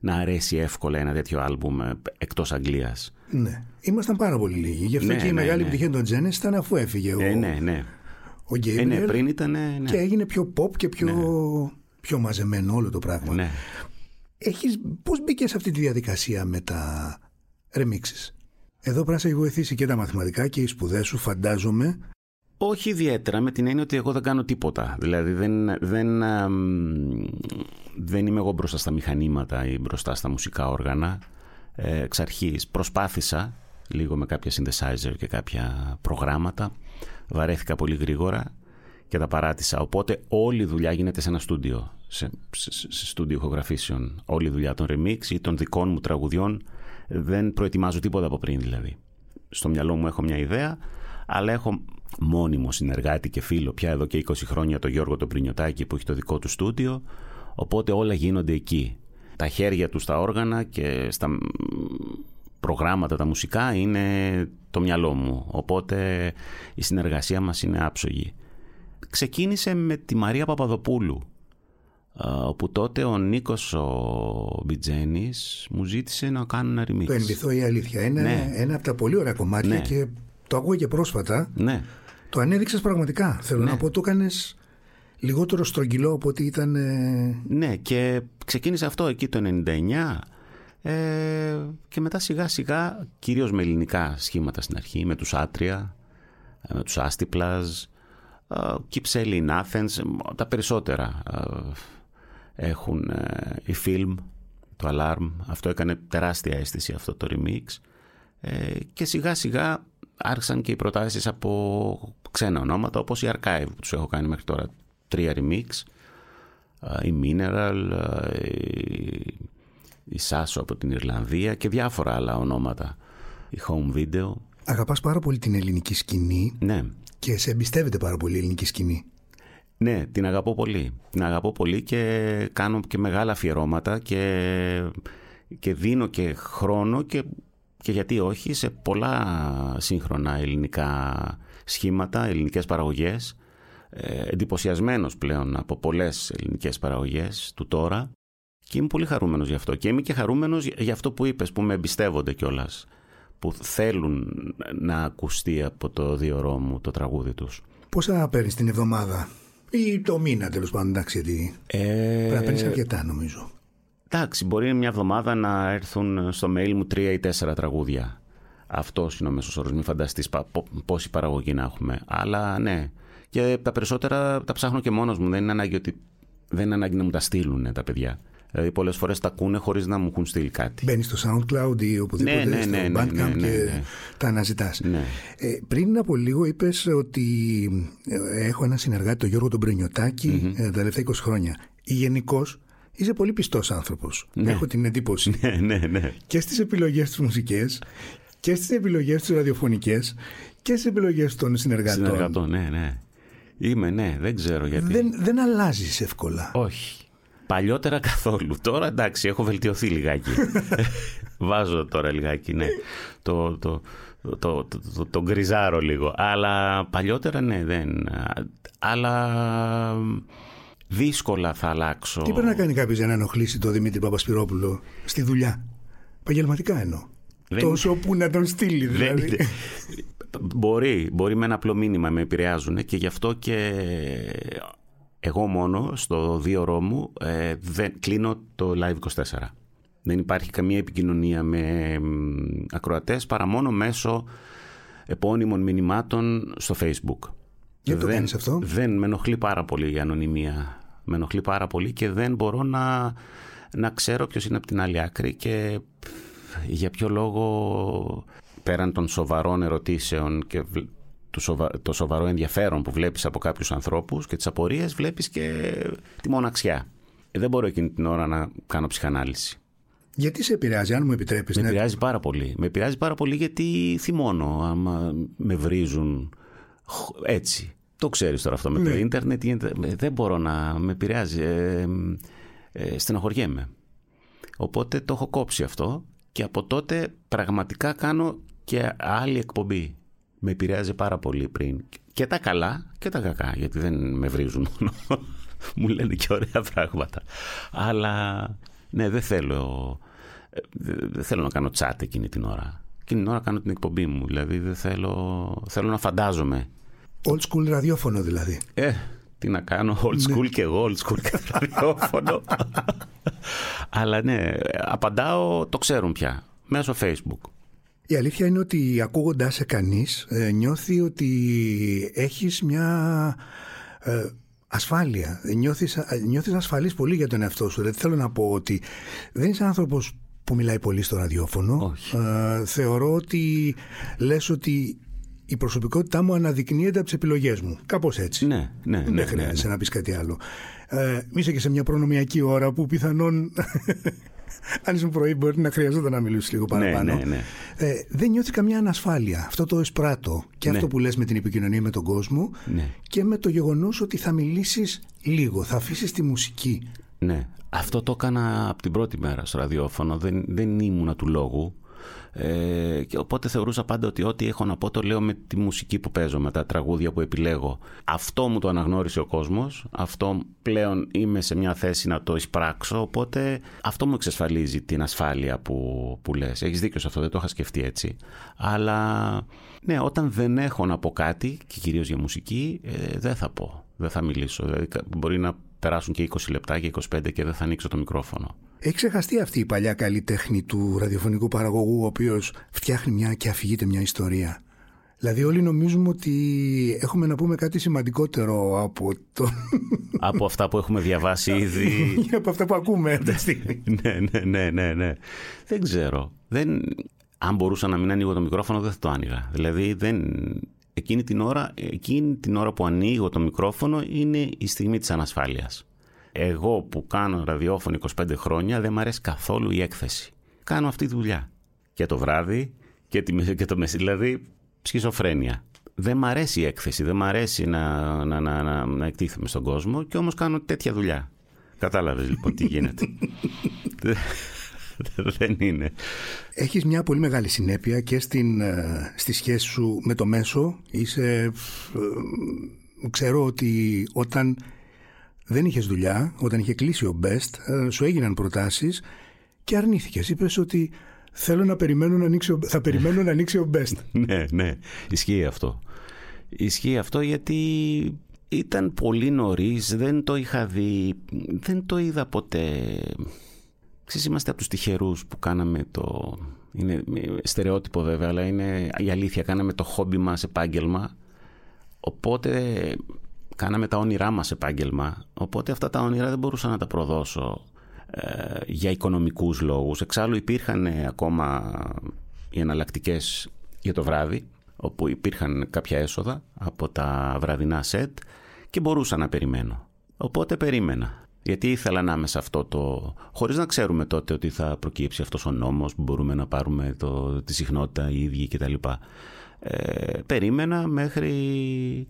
να αρέσει εύκολα ένα τέτοιο άλμπουμ ε, εκτός Αγγλίας.
ναι. Ήμασταν πάρα πολύ λίγοι. Γι' αυτό
Ναι,
και η
ναι,
μεγάλη
ναι.
επιτυχία των Genesis ήταν αφού έφυγε ο,
Ε, ναι, ναι.
ο Gabriel
Ε, ναι, πριν ήταν... Ναι.
και έγινε πιο pop και πιο, πιο μαζεμένο όλο το πράγμα.
ναι.
Έχεις, πώς μπήκες σε αυτή τη διαδικασία με τα remixes; Εδώ πρέπει να σε έχει βοηθήσει και τα μαθηματικά και οι σπουδές σου, φαντάζομαι.
Όχι ιδιαίτερα με την έννοια ότι εγώ δεν κάνω τίποτα. Δηλαδή δεν, δεν, αμ, δεν είμαι εγώ μπροστά στα μηχανήματα ή μπροστά στα μουσικά όργανα. Ε, εξ αρχής προσπάθησα λίγο με κάποια synthesizer και κάποια προγράμματα. Βαρέθηκα πολύ γρήγορα και τα παράτησα. Οπότε όλη η δουλειά γίνεται σε ένα στούντιο, σε, σε, σε στούντιο ηχογραφήσεων. Όλη η δουλειά των remix ή των δικών μου τραγουδιών δεν προετοιμάζω τίποτα από πριν δηλαδή. Στο μυαλό μου έχω μια ιδέα, αλλά έχω μόνιμο συνεργάτη και φίλο πια εδώ και 20 χρόνια το Γιώργο τον Πρινιωτάκη που έχει το δικό του στούντιο, οπότε όλα γίνονται εκεί. Τα χέρια του στα όργανα και στα μ, προγράμματα τα μουσικά είναι το μυαλό μου, οπότε η συνεργασία μας είναι άψογη. Ξεκίνησε με τη Μαρία Παπαδοπούλου, α, όπου τότε ο Νίκος ο Μπιτζένης μου ζήτησε να κάνω ένα remix.
Το ενδυθώ η αλήθεια. Είναι
Ναι.
ένα από τα πολύ ωραία κομμάτια
Ναι.
και το ακούω και πρόσφατα.
Ναι,
Το ανέδειξες πραγματικά. Θέλω
Ναι.
να πω, το έκανες λιγότερο στρογγυλό από ότι ήταν. ε,
ναι και ξεκίνησε αυτό εκεί το 99 ε, και μετά σιγά σιγά κυρίως με ελληνικά σχήματα στην αρχή, με τους Άτρια, ε, με τους Άστιπλαζ, ε, Keep Sailing in Athens, ε, τα περισσότερα ε, έχουν ε, η Film, το Alarm, αυτό έκανε τεράστια αίσθηση αυτό το remix. Ε, και σιγά σιγά άρχισαν και οι προτάσεις από ξένα ονόματα όπως η Archive που τους έχω κάνει μέχρι τώρα τρία remix. Ε, η Mineral ε, η, η Sasso από την Ιρλανδία και διάφορα άλλα ονόματα. Η Home Video.
Αγαπάς πάρα πολύ την ελληνική σκηνή.
Ναι
και σε εμπιστεύεται πάρα πολύ η ελληνική σκηνή.
Ναι, την αγαπώ πολύ. Την αγαπώ πολύ και κάνω και μεγάλα αφιερώματα και, και δίνω και χρόνο και, και γιατί όχι σε πολλά σύγχρονα ελληνικά σχήματα, ελληνικές παραγωγές. Ε, εντυπωσιασμένος πλέον από πολλές ελληνικές παραγωγές του τώρα και είμαι πολύ χαρούμενος γι' αυτό. Και είμαι και χαρούμενος για αυτό που είπες, που με εμπιστεύονται κιόλας. Που θέλουν να ακουστεί από το διορό μου το τραγούδι τους.
Πόσα παίρνεις την εβδομάδα; Ή το μήνα τέλος πάντων, εντάξει, γιατί
Ε,
πρέπει να παίρνεις αρκετά νομίζω.
Εντάξει, μπορεί μια εβδομάδα να έρθουν στο mail μου τρία ή τέσσερα τραγούδια. Αυτός είναι ο μέσος όρος. Μην φανταστείς πόση παραγωγή να έχουμε. Αλλά ναι. Και τα περισσότερα τα ψάχνω και μόνος μου. Δεν είναι ανάγκη, ότι... δεν είναι ανάγκη να μου τα στείλουν τα παιδιά. Δηλαδή, πολλές φορές τα ακούνε χωρίς να μου έχουν στείλει κάτι.
Μπαίνεις στο SoundCloud ή οπουδήποτε
Ναι, ναι,
στο
ναι, ναι,
Bandcamp
ναι, ναι,
και
ναι.
τα αναζητάς.
Ναι.
Ε, πριν από λίγο είπες ότι ε, έχω ένα συνεργάτη, τον Γιώργο τον πρενιωτακη ε, τα τελευταία 20 χρόνια. Γενικώς είσαι πολύ πιστός άνθρωπος.
Ναι.
Έχω την εντύπωση.
ναι, ναι, ναι.
και στις επιλογές του μουσικέ και στις επιλογές του ραδιοφωνικές και στις επιλογές των συνεργατών.
Συνεργατό, ναι, ναι. Είμαι, ναι, δεν ξέρω γιατί.
Δεν, δεν αλλάζεις εύκολα.
Όχι. Παλιότερα καθόλου. Τώρα εντάξει, έχω βελτιωθεί λιγάκι. Βάζω τώρα λιγάκι, ναι. Το, το, το, το, το, το γκριζάρω λίγο. Αλλά παλιότερα ναι, δεν. Αλλά δύσκολα θα αλλάξω.
Τι πρέπει να κάνει κάποιος για να ενοχλήσει τον Δημήτρη Παπασπυρόπουλο στη δουλειά; Επαγγελματικά εννοώ.
Δεν-
Τόσο που να τον στείλει
Δεν-
δηλαδή.
Μπορεί, μπορεί με ένα απλό μήνυμα με επηρεάζουν και γι' αυτό και εγώ μόνο στο δύο ώρο μου ε, δεν, κλείνω το Live 24. Δεν υπάρχει καμία επικοινωνία με μ, ακροατές παρά μόνο μέσω επώνυμων μηνυμάτων στο Facebook.
Γιατί το
δεν,
κάνεις αυτό;
Δεν με ενοχλεί πάρα πολύ η ανωνυμία. Με ενοχλεί πάρα πολύ και δεν μπορώ να, να ξέρω ποιος είναι από την άλλη άκρη και πφ, για ποιο λόγο πέραν των σοβαρών ερωτήσεων και βλ- του σοβα- το σοβαρό ενδιαφέρον που βλέπεις από κάποιους ανθρώπους και τις απορίες βλέπεις και τη μοναξιά. Ε, Δεν μπορώ εκείνη την ώρα να κάνω ψυχανάλυση.
Γιατί σε επηρεάζει, αν μου επιτρέπεις.
Με
ναι.
επηρεάζει πάρα πολύ. Με επηρεάζει πάρα πολύ γιατί θυμώνω άμα με βρίζουν χ- έτσι. Το ξέρεις τώρα αυτό με το
Ναι.
ίντερνετ. γίνεται- ε, Δεν μπορώ να με επηρεάζει. Ε, ε, στεναχωριέμαι. Οπότε το έχω κόψει αυτό και από τότε πραγματικά κάνω και άλλη εκπομπή. Με επηρεάζει πάρα πολύ πριν. Και τα καλά και τα κακά, γιατί δεν με βρίζουν μόνο. Μου λένε και ωραία πράγματα. Αλλά ναι, δεν θέλω, ε, δεν δεν θέλω να κάνω τσάτ εκείνη την ώρα. Εκείνη την ώρα κάνω την εκπομπή μου. Δηλαδή δεν θέλω, θέλω να φαντάζομαι.
Old school ραδιόφωνο δηλαδή.
Ε, τι να κάνω, old school και εγώ, old school και ραδιόφωνο. Αλλά ναι, απαντάω, το ξέρουν πια, μέσω facebook.
Η αλήθεια είναι ότι ακούγοντάς σε κανείς ε, νιώθει ότι έχεις μια ε, ασφάλεια. Νιώθεις, α- νιώθεις ασφαλής πολύ για τον εαυτό σου. Δηλαδή θέλω να πω ότι δεν είσαι άνθρωπος που μιλάει πολύ στο ραδιόφωνο.
Όχι.
Ε, θεωρώ ότι λες ότι η προσωπικότητά μου αναδεικνύεται από τις επιλογές μου. Κάπως έτσι.
Ναι, ναι, ναι.
Δεν
ναι,
χρειάζεται
ναι.
να πεις κάτι άλλο. Ε, είσαι και σε μια προνομιακή ώρα που πιθανόν αν ήσουν πρωί μπορεί να χρειαζόταν να μιλήσεις λίγο παραπάνω.
ναι, ναι.
Ε, δεν νιώθει καμία ανασφάλεια. Αυτό το εισπράττω. Και
Ναι.
αυτό που λες με την επικοινωνία με τον κόσμο
Ναι.
και με το γεγονός ότι θα μιλήσεις λίγο, θα αφήσεις τη μουσική.
Ναι, αυτό το έκανα από την πρώτη μέρα στο ραδιόφωνο. Δεν, δεν ήμουνα του λόγου. Ε, και οπότε θεωρούσα πάντα ότι ό,τι έχω να πω το λέω με τη μουσική που παίζω, με τα τραγούδια που επιλέγω. Αυτό μου το αναγνώρισε ο κόσμος. Αυτό πλέον είμαι σε μια θέση να το εισπράξω. Οπότε αυτό μου εξασφαλίζει την ασφάλεια που, που λες. Έχεις δίκιο σε αυτό, δεν το είχα σκεφτεί έτσι. Αλλά ναι, όταν δεν έχω να πω κάτι, και κυρίως για μουσική, ε, δεν θα πω. Δεν θα μιλήσω. Δηλαδή, κα- μπορεί να περάσουν και 20 λεπτά και 25 και δεν θα ανοίξω το μικρόφωνο.
Έχει ξεχαστεί αυτή η παλιά καλή τέχνη του ραδιοφωνικού παραγωγού, ο οποίος φτιάχνει μια και αφηγείται μια ιστορία. Δηλαδή όλοι νομίζουμε ότι έχουμε να πούμε κάτι σημαντικότερο από, το...
Από αυτά που έχουμε διαβάσει ήδη.
από αυτά που ακούμε αυτή τη στιγμή.
ναι, ναι, ναι, ναι, ναι. Δεν ξέρω. Δεν... Αν μπορούσα να μην ανοίγω το μικρόφωνο, δεν θα το άνοιγα. Δηλαδή, δεν... εκείνη, την ώρα, εκείνη την ώρα που ανοίγω το μικρόφωνο είναι η στιγμή της ανασφάλειας. Εγώ που κάνω ραδιόφωνο 25 χρόνια δεν μου αρέσει καθόλου η έκθεση. Κάνω αυτή τη δουλειά. Και το βράδυ και, τη, και το μεσή. Δηλαδή, σχιζοφρένεια. Δεν μ' αρέσει η έκθεση, δεν μ' αρέσει να, να, να, να, να εκτίθεμαι στον κόσμο και όμως κάνω τέτοια δουλειά. Κατάλαβες λοιπόν τι γίνεται. δεν είναι.
Έχεις μια πολύ μεγάλη συνέπεια και στην, ε, στη σχέση σου με το μέσο. Είσαι, ε, ξέρω ότι όταν δεν είχες δουλειά, όταν είχε κλείσει ο Best, ε, σου έγιναν προτάσεις και αρνήθηκες. Είπες ότι θέλω να περιμένω να ανοίξει ο, θα περιμένω να ανοίξει ο Best.
ναι, ναι. Ισχύει αυτό. Ισχύει αυτό γιατί ήταν πολύ νωρίς, δεν το είχα δει, δεν το είδα ποτέ. Ξέρεις, είμαστε από τους τυχερούς που κάναμε το... Είναι στερεότυπο βέβαια, αλλά είναι η αλήθεια. Κάναμε το χόμπι μας επάγγελμα. Οπότε κάναμε τα όνειρά μας επάγγελμα. Οπότε αυτά τα όνειρα δεν μπορούσα να τα προδώσω ε, για οικονομικούς λόγους. Εξάλλου υπήρχαν ακόμα οι εναλλακτικές για το βράδυ, όπου υπήρχαν κάποια έσοδα από τα βραδινά σετ και μπορούσα να περιμένω. Οπότε περίμενα. Γιατί ήθελα να είμαι σε αυτό το... Χωρίς να ξέρουμε τότε ότι θα προκύψει αυτός ο νόμος που μπορούμε να πάρουμε το, τη συχνότητα οι ίδιοι κτλ. Ε, περίμενα μέχρι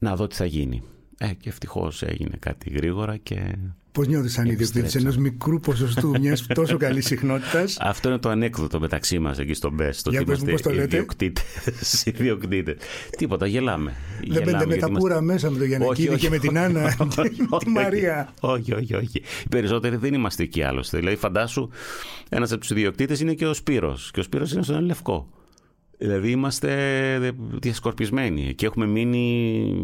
να δω τι θα γίνει. Ε, και ευτυχώς έγινε κάτι γρήγορα και.
Πώς νιώθεις σαν ιδιοκτήτης ενός μικρού ποσοστού μιας τόσο καλής συχνότητας;
Αυτό είναι το ανέκδοτο μεταξύ μας εκεί στο Μπες. Το
Για
ότι
πες μου πώς το λέτε.
ιδιοκτήτες. ιδιοκτήτες. Τίποτα, γελάμε.
Δεν μπαίνετε με τα πουρα μέσα με τον Γιανακίδη και με την Άννα και τη Μαρία.
Όχι, όχι, όχι. Οι περισσότεροι δεν είμαστε εκεί άλλωστε. Δηλαδή, φαντάσου, ένας από τους ιδιοκτήτες είναι και ο Σπύρος Και ο Σπύρος είναι στον Λευκό. Δηλαδή είμαστε διασκορπισμένοι και έχουμε μείνει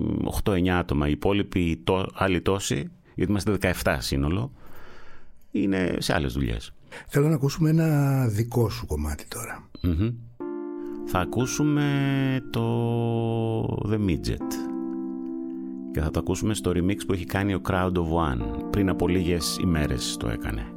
8-9 άτομα. Οι υπόλοιποι το, άλλοι τόσοι, γιατί είμαστε 17 σύνολο, είναι σε άλλες δουλειές.
Θέλω να ακούσουμε ένα δικό σου κομμάτι τώρα.
Μμμ. Θα ακούσουμε το The Midget και θα το ακούσουμε στο remix που έχει κάνει ο Crowd of One. Πριν από λίγες ημέρες το έκανε.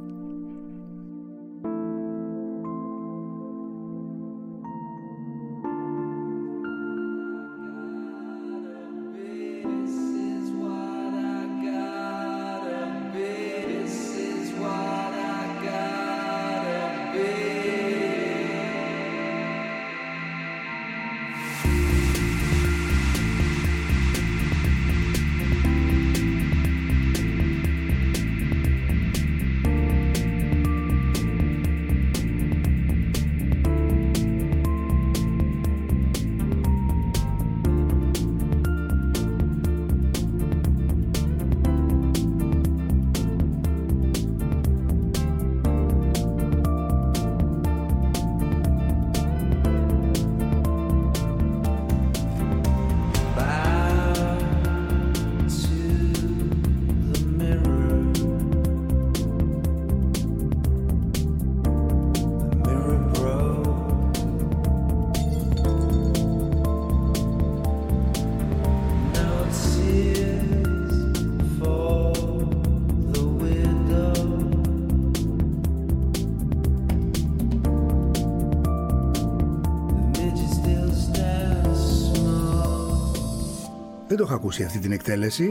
Δεν το έχω ακούσει αυτή την εκτέλεση.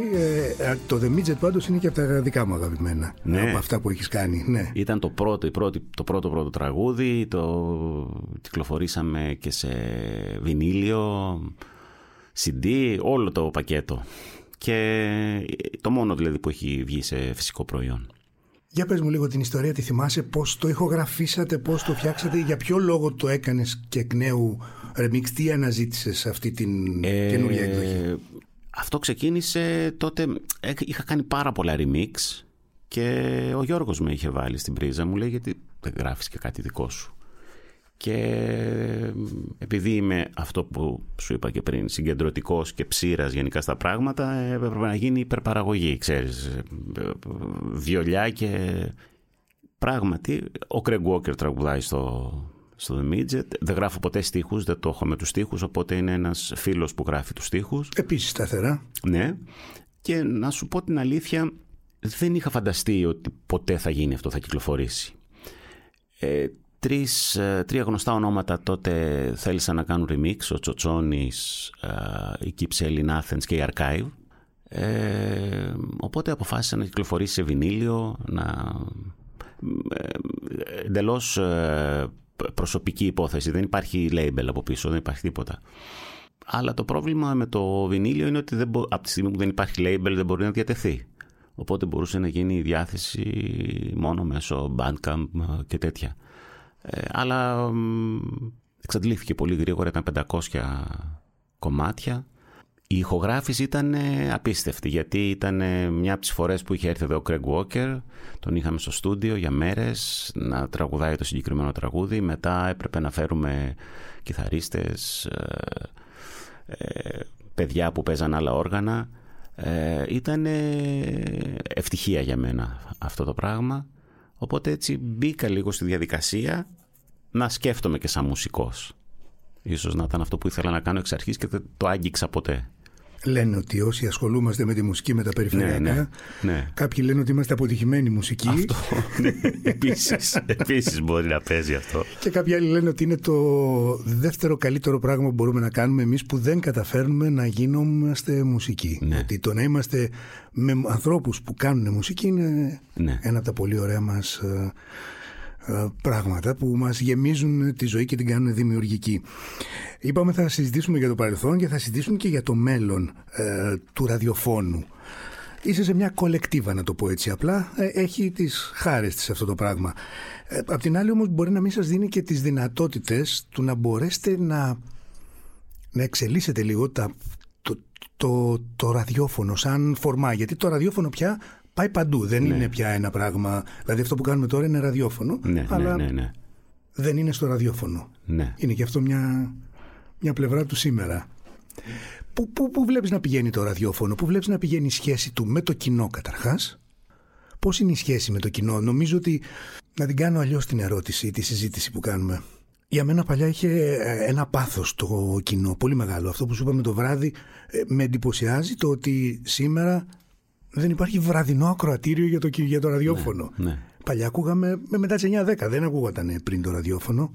Ε, το The Midget πάντως είναι και από τα δικά μου αγαπημένα.
Ναι.
Από αυτά που έχεις κάνει. Ναι.
Ήταν το πρώτο, η πρώτη, το πρώτο πρώτο τραγούδι, το κυκλοφορήσαμε και σε βινίλιο, CD, όλο το πακέτο. Και το μόνο δηλαδή που έχει βγει σε φυσικό προϊόν.
Για πες μου λίγο την ιστορία, τη θυμάσαι, πώς το ηχογραφήσατε, πώς το φτιάξατε, για ποιο λόγο το έκανες και εκ νέου remix, τι αναζήτησες αυτή την
Ε,
καινούργια εκδοχή;
Αυτό ξεκίνησε τότε, ε, είχα κάνει πάρα πολλά remix και ο Γιώργος με είχε βάλει στην πρίζα μου, λέει γιατί δεν γράφεις και κάτι δικό σου. Και ε, επειδή είμαι αυτό που σου είπα και πριν, συγκεντρωτικός και ψήρας γενικά στα πράγματα, ε, έπρεπε να γίνει υπερπαραγωγή, ξέρεις, ε, ε, βιολιά και πράγματι ο Craig Walker τραγουδάει στο, στο The Midget. Δεν γράφω ποτέ στίχους, δεν το έχω με τους στίχους, οπότε είναι ένας φίλος που γράφει τους στίχους.
Επίσης σταθερά.
Ναι. Και να σου πω την αλήθεια, δεν είχα φανταστεί ότι ποτέ θα γίνει αυτό, θα κυκλοφορήσει. Ε, τρεις, ε, τρία γνωστά ονόματα τότε θέλησαν να κάνουν remix, ο Τσοτσόνης, ε, η Κυψέλη Athens και η Archive. Ε, οπότε αποφάσισα να κυκλοφορήσει σε βινίλιο, να... Ε, εντελώς ε, προσωπική υπόθεση, δεν υπάρχει label από πίσω, δεν υπάρχει τίποτα. Αλλά το πρόβλημα με το βινίλιο είναι ότι δεν μπο... από τη στιγμή που δεν υπάρχει label δεν μπορεί να διατεθεί. Οπότε μπορούσε να γίνει η διάθεση μόνο μέσω Bandcamp και τέτοια. Ε, αλλά μ, εξαντλήθηκε πολύ γρήγορα, ήταν 500 κομμάτια. Η ηχογράφηση ήταν ε, απίστευτη γιατί ήταν ε, μια από τις φορές που είχε έρθει εδώ ο Craig Walker. Τον είχαμε στο στούντιο για μέρες να τραγουδάει το συγκεκριμένο τραγούδι. Μετά έπρεπε να φέρουμε κιθαρίστες ε, ε, παιδιά που παίζαν άλλα όργανα. Ε, ήταν ευτυχία για μένα αυτό το πράγμα. Οπότε έτσι μπήκα λίγο στη διαδικασία να σκέφτομαι και σαν μουσικός. Ίσως να ήταν αυτό που ήθελα να κάνω εξ αρχής και δεν το άγγιξα ποτέ.
Λένε ότι όσοι ασχολούμαστε με τη μουσική, με τα περιφερειακά,
Ναι, ναι, ναι.
κάποιοι λένε ότι είμαστε αποτυχημένοι μουσικοί
Αυτό, ναι, επίσης, επίσης μπορεί να παίζει αυτό.
και κάποιοι άλλοι λένε ότι είναι το δεύτερο καλύτερο πράγμα που μπορούμε να κάνουμε εμείς που δεν καταφέρνουμε να γίνομαστε μουσικοί.
Ναι.
Ότι το να είμαστε με ανθρώπους που κάνουν μουσική είναι
Ναι.
ένα από τα πολύ ωραία μας ε, ε, πράγματα που μας γεμίζουν τη ζωή και την κάνουν δημιουργική. Είπαμε θα συζητήσουμε για το παρελθόν και θα συζητήσουμε και για το μέλλον ε, του ραδιοφώνου. Είσαι σε μια κολεκτίβα να το πω έτσι απλά. Ε, έχει τις χάρες της αυτό το πράγμα. Ε, απ' την άλλη όμως μπορεί να μην σας δίνει και τις δυνατότητες του να μπορέσετε να, να εξελίσσετε λίγο τα, το, το, το ραδιόφωνο σαν φορμά. Γιατί το ραδιόφωνο πια πάει παντού. Δεν είναι πια ένα πράγμα. Δηλαδή αυτό που κάνουμε τώρα είναι ραδιόφωνο.
Ναι,
αλλά
ναι, ναι, ναι.
δεν είναι στο ραδιόφωνο.
ναι.
Είναι και αυτό μια μια πλευρά του σήμερα. Πού, πού, πού βλέπεις να πηγαίνει το ραδιόφωνο, πού βλέπεις να πηγαίνει η σχέση του με το κοινό καταρχάς; Πώς είναι η σχέση με το κοινό; Νομίζω ότι να την κάνω αλλιώς την ερώτηση, τη συζήτηση που κάνουμε. Για μένα παλιά είχε ε, ένα πάθος το κοινό, πολύ μεγάλο. Αυτό που σου είπαμε το βράδυ ε, με εντυπωσιάζει το ότι σήμερα δεν υπάρχει βραδινό ακροατήριο για το, για το ραδιόφωνο.
Ναι.
Παλιά ακούγαμε με μετά τις 9-10, δεν ακούγονταν πριν το ραδιόφωνο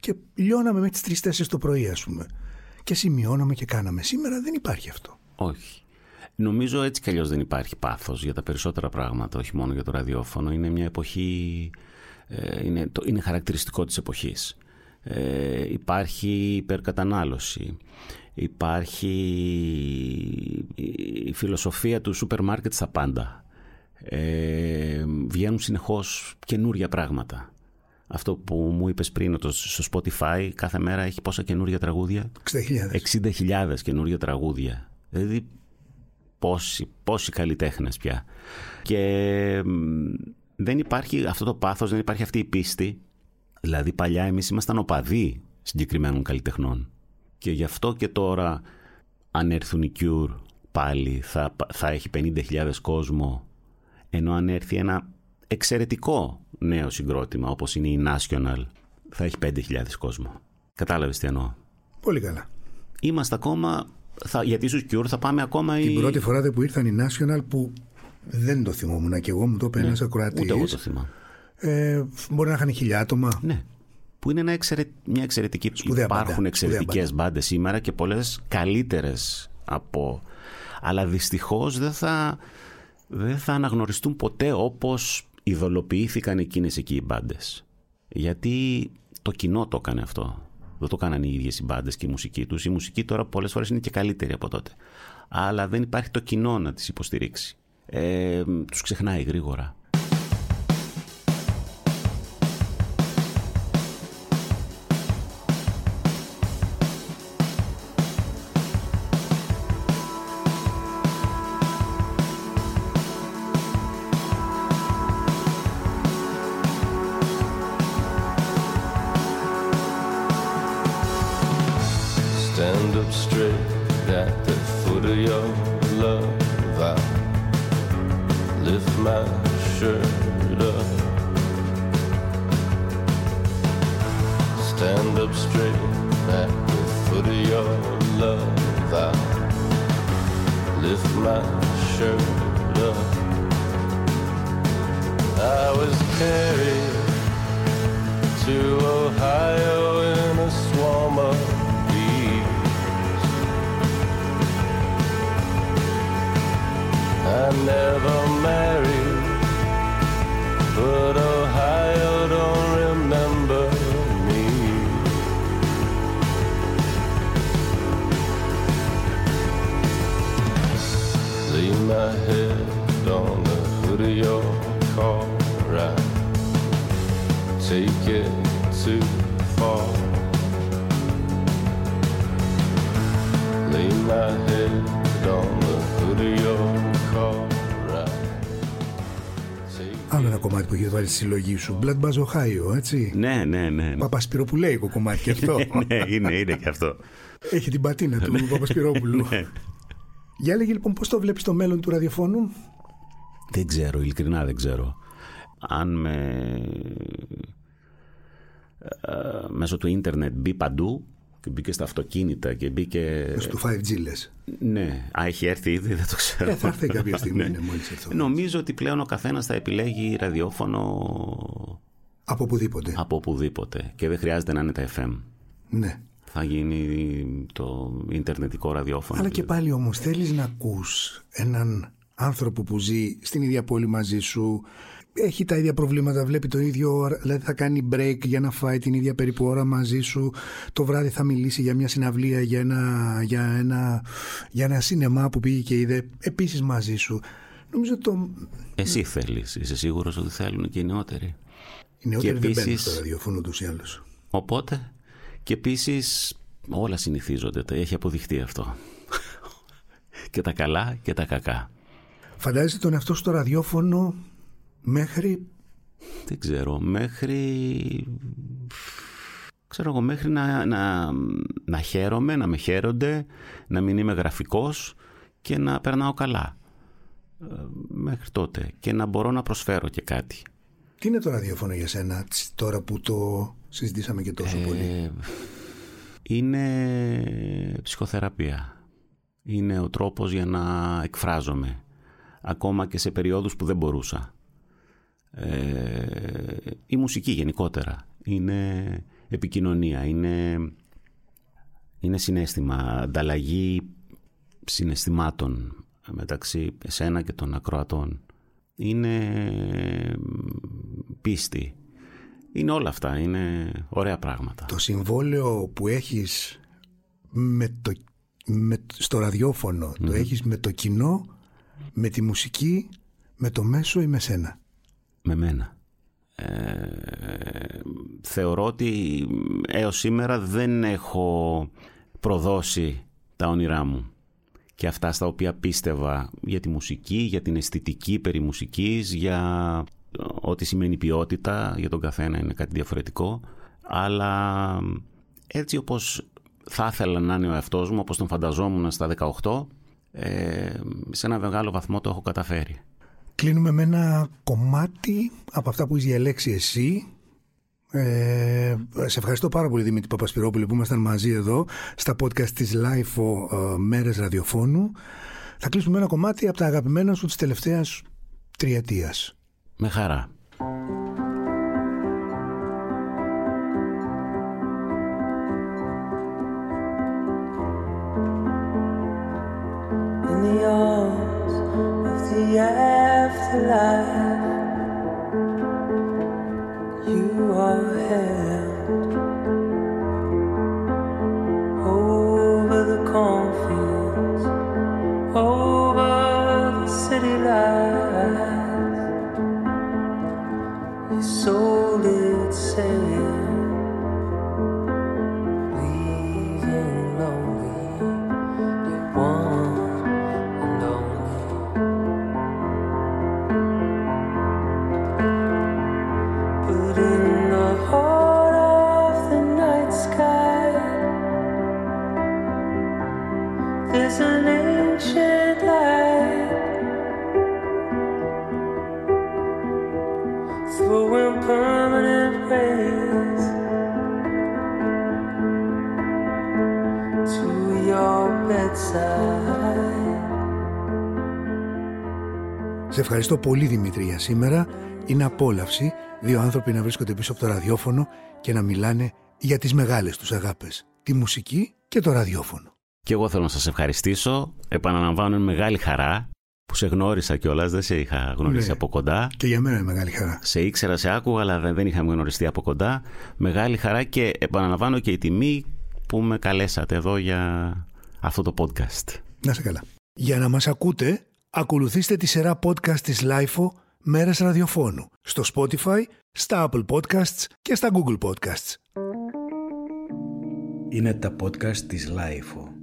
και λιώναμε με τις 3-4 το πρωί, ας πούμε. Και σημειώναμε και κάναμε. Σήμερα δεν υπάρχει αυτό.
Όχι. Νομίζω έτσι κι αλλιώς δεν υπάρχει πάθος για τα περισσότερα πράγματα, όχι μόνο για το ραδιόφωνο. Είναι μια εποχή, ε, είναι, το, είναι χαρακτηριστικό της εποχής. Ε, υπάρχει υπερκατανάλωση. Υπάρχει η φιλοσοφία του σούπερ μάρκετ στα πάντα. Ε, βγαίνουν συνεχώς καινούρια πράγματα. Αυτό που μου είπες πριν ότι στο Spotify κάθε μέρα έχει πόσα καινούρια τραγούδια;
60.000.
60.000 καινούργια τραγούδια. Δηλαδή πόσοι, πόσοι καλλιτέχνες πια. Και μ, δεν υπάρχει αυτό το πάθος, δεν υπάρχει αυτή η πίστη. Δηλαδή παλιά εμείς ήμασταν οπαδοί συγκεκριμένων καλλιτεχνών. Και γι' αυτό και τώρα αν έρθουν οι Cure πάλι θα, θα έχει 50.000 κόσμο ενώ αν έρθει ένα εξαιρετικό νέο συγκρότημα όπως είναι η National θα έχει 5.000 κόσμο. Κατάλαβες τι εννοώ;
Πολύ καλά.
Είμαστε ακόμα, θα, γιατί στους Cure θα πάμε ακόμα
Την
η...
πρώτη φορά δε που ήρθαν οι National που δεν το θυμόμουν και εγώ μου το είπε ένας
Ναι. Ούτε εγώ
ακροατής.
το θυμάμαι.
Ε, μπορεί να είχαν χιλιά άτομα.
Ναι. Που είναι ένα εξαιρε... μια εξαιρετική.
Σπουδαία
Υπάρχουν
μπάντα,
εξαιρετικές
σπουδαία
μπάντες σήμερα και πολλές καλύτερες από. Αλλά δυστυχώς δεν θα, δεν θα αναγνωριστούν ποτέ όπως ειδωλοποιήθηκαν εκείνες εκεί οι μπάντες. Γιατί το κοινό το έκανε αυτό. Δεν το έκαναν οι ίδιες οι μπάντες και η μουσική τους. Η μουσική τώρα πολλές φορές είναι και καλύτερη από τότε. Αλλά δεν υπάρχει το κοινό να τις υποστηρίξει. Ε, τους ξεχνάει γρήγορα.
Συλλογή σου. Blood Buzz Ohio, έτσι.
Ναι, ναι, ναι. ναι.
Παπασπυροπουλέικο κομμάτι και αυτό.
ναι, είναι, είναι και αυτό.
Έχει την πατίνα του Παπασπυρόπουλου.
Ναι.
Για έλεγε λοιπόν πώς το βλέπεις το μέλλον του ραδιοφώνου;
Δεν ξέρω, ειλικρινά δεν ξέρω. Αν με... ε, μέσω του ίντερνετ μπει παντού και μπήκε στα αυτοκίνητα και μπήκε...
Μέσω του 5G λες.
Ναι, α, έχει έρθει ήδη, δεν το ξέρω.
Ε, θα έρθει κάποια στιγμή, ναι, μόλις έρθω.
Νομίζω ότι πλέον ο καθένας θα επιλέγει ραδιόφωνο
Από οπουδήποτε.
από οπουδήποτε και δεν χρειάζεται να είναι τα FM.
Ναι.
Θα γίνει το ιντερνετικό ραδιόφωνο.
Αλλά και πάλι όμως θέλεις να ακούς έναν άνθρωπο που ζει στην ίδια πόλη μαζί σου, έχει τα ίδια προβλήματα, βλέπει το ίδιο, δηλαδή θα κάνει break για να φάει την ίδια περίπου ώρα μαζί σου, το βράδυ θα μιλήσει για μια συναυλία, για ένα, για ένα, για ένα σινεμά που πήγε και είδε επίσης μαζί σου. Νομίζω το...
Εσύ θέλεις, είσαι σίγουρος ότι θέλουν και οι νεότεροι;
Οι νεότεροι δεν μπαίνουν
επίσης-
στο ραδιοφώνο τους ή άλλως.
Οπότε και επίσης όλα συνηθίζονται, τα έχει αποδειχτεί αυτό. και τα καλά και τα κακά.
Φαντάζεσαι τον εαυτό σου στο ραδιόφωνο μέχρι
Δεν ξέρω, μέχρι ξέρω εγώ, μέχρι να, να, να χαίρομαι, να με χαίρονται, να μην είμαι γραφικός και να περνάω καλά. Ε, μέχρι τότε. Και να μπορώ να προσφέρω και κάτι.
Τι είναι το ραδιόφωνο για σένα τς, τώρα που το συζητήσαμε και τόσο πολύ;
Ε, είναι ψυχοθεραπεία. Είναι ο τρόπος για να εκφράζομαι. Ακόμα και σε περιόδους που δεν μπορούσα. Ε, η μουσική γενικότερα. Είναι επικοινωνία. Είναι, είναι συνέστημα. Ανταλλαγή συναισθημάτων μεταξύ εσένα και των ακροατών. Είναι πίστη. Είναι όλα αυτά. Είναι ωραία πράγματα.
Το συμβόλαιο που έχεις με το, με, στο ραδιόφωνο το έχεις με το κοινό, με τη μουσική, με το μέσο ή με σένα;
Με μένα. Ε, θεωρώ ότι έως σήμερα δεν έχω προδώσει τα όνειρά μου και αυτά στα οποία πίστευα για τη μουσική, για την αισθητική περί μουσικής, για ό,τι σημαίνει ποιότητα, για τον καθένα είναι κάτι διαφορετικό, αλλά έτσι όπως θα ήθελα να είναι ο εαυτός μου, όπως τον φανταζόμουν στα 18, ε, σε ένα μεγάλο βαθμό το έχω καταφέρει.
Κλείνουμε με ένα κομμάτι από αυτά που έχεις διαλέξει εσύ. Ε, σε ευχαριστώ πάρα πολύ Δημήτρη Παπασπυρόπουλη που ήμασταν μαζί εδώ στα podcast της LIFO ε, Μέρες Ραδιοφώνου. Θα κλείσουμε με ένα κομμάτι από τα αγαπημένα σου της τελευταίας τριετίας.
Με χαρά.
in the arms of the afterlife. You are held over the cornfields, over the city lights. Your soul did
Σε ευχαριστώ πολύ Δημήτρη για σήμερα. Είναι απόλαυση δύο άνθρωποι να βρίσκονται πίσω από το ραδιόφωνο και να μιλάνε για τις μεγάλες τους αγάπες. Τη μουσική και το ραδιόφωνο.
Και εγώ θέλω να σας ευχαριστήσω. Επαναλαμβάνω, είναι μεγάλη χαρά που σε γνώρισα κιόλας, δεν σε είχα γνωρίσει
Ναι.
από κοντά.
Και για μένα είναι μεγάλη χαρά.
Σε ήξερα, σε άκουγα, αλλά δεν- δεν είχαμε γνωριστεί από κοντά. Μεγάλη χαρά και επαναλαμβάνω και η τιμή που με καλέσατε εδώ για αυτό το podcast.
Να σε καλά. Για να μας ακούτε, ακολουθήστε τη σειρά podcast της LIFO Μέρες Ραδιοφώνου στο Spotify, στα Apple Podcasts και στα Google Podcasts.
Είναι τα podcast της LIFO.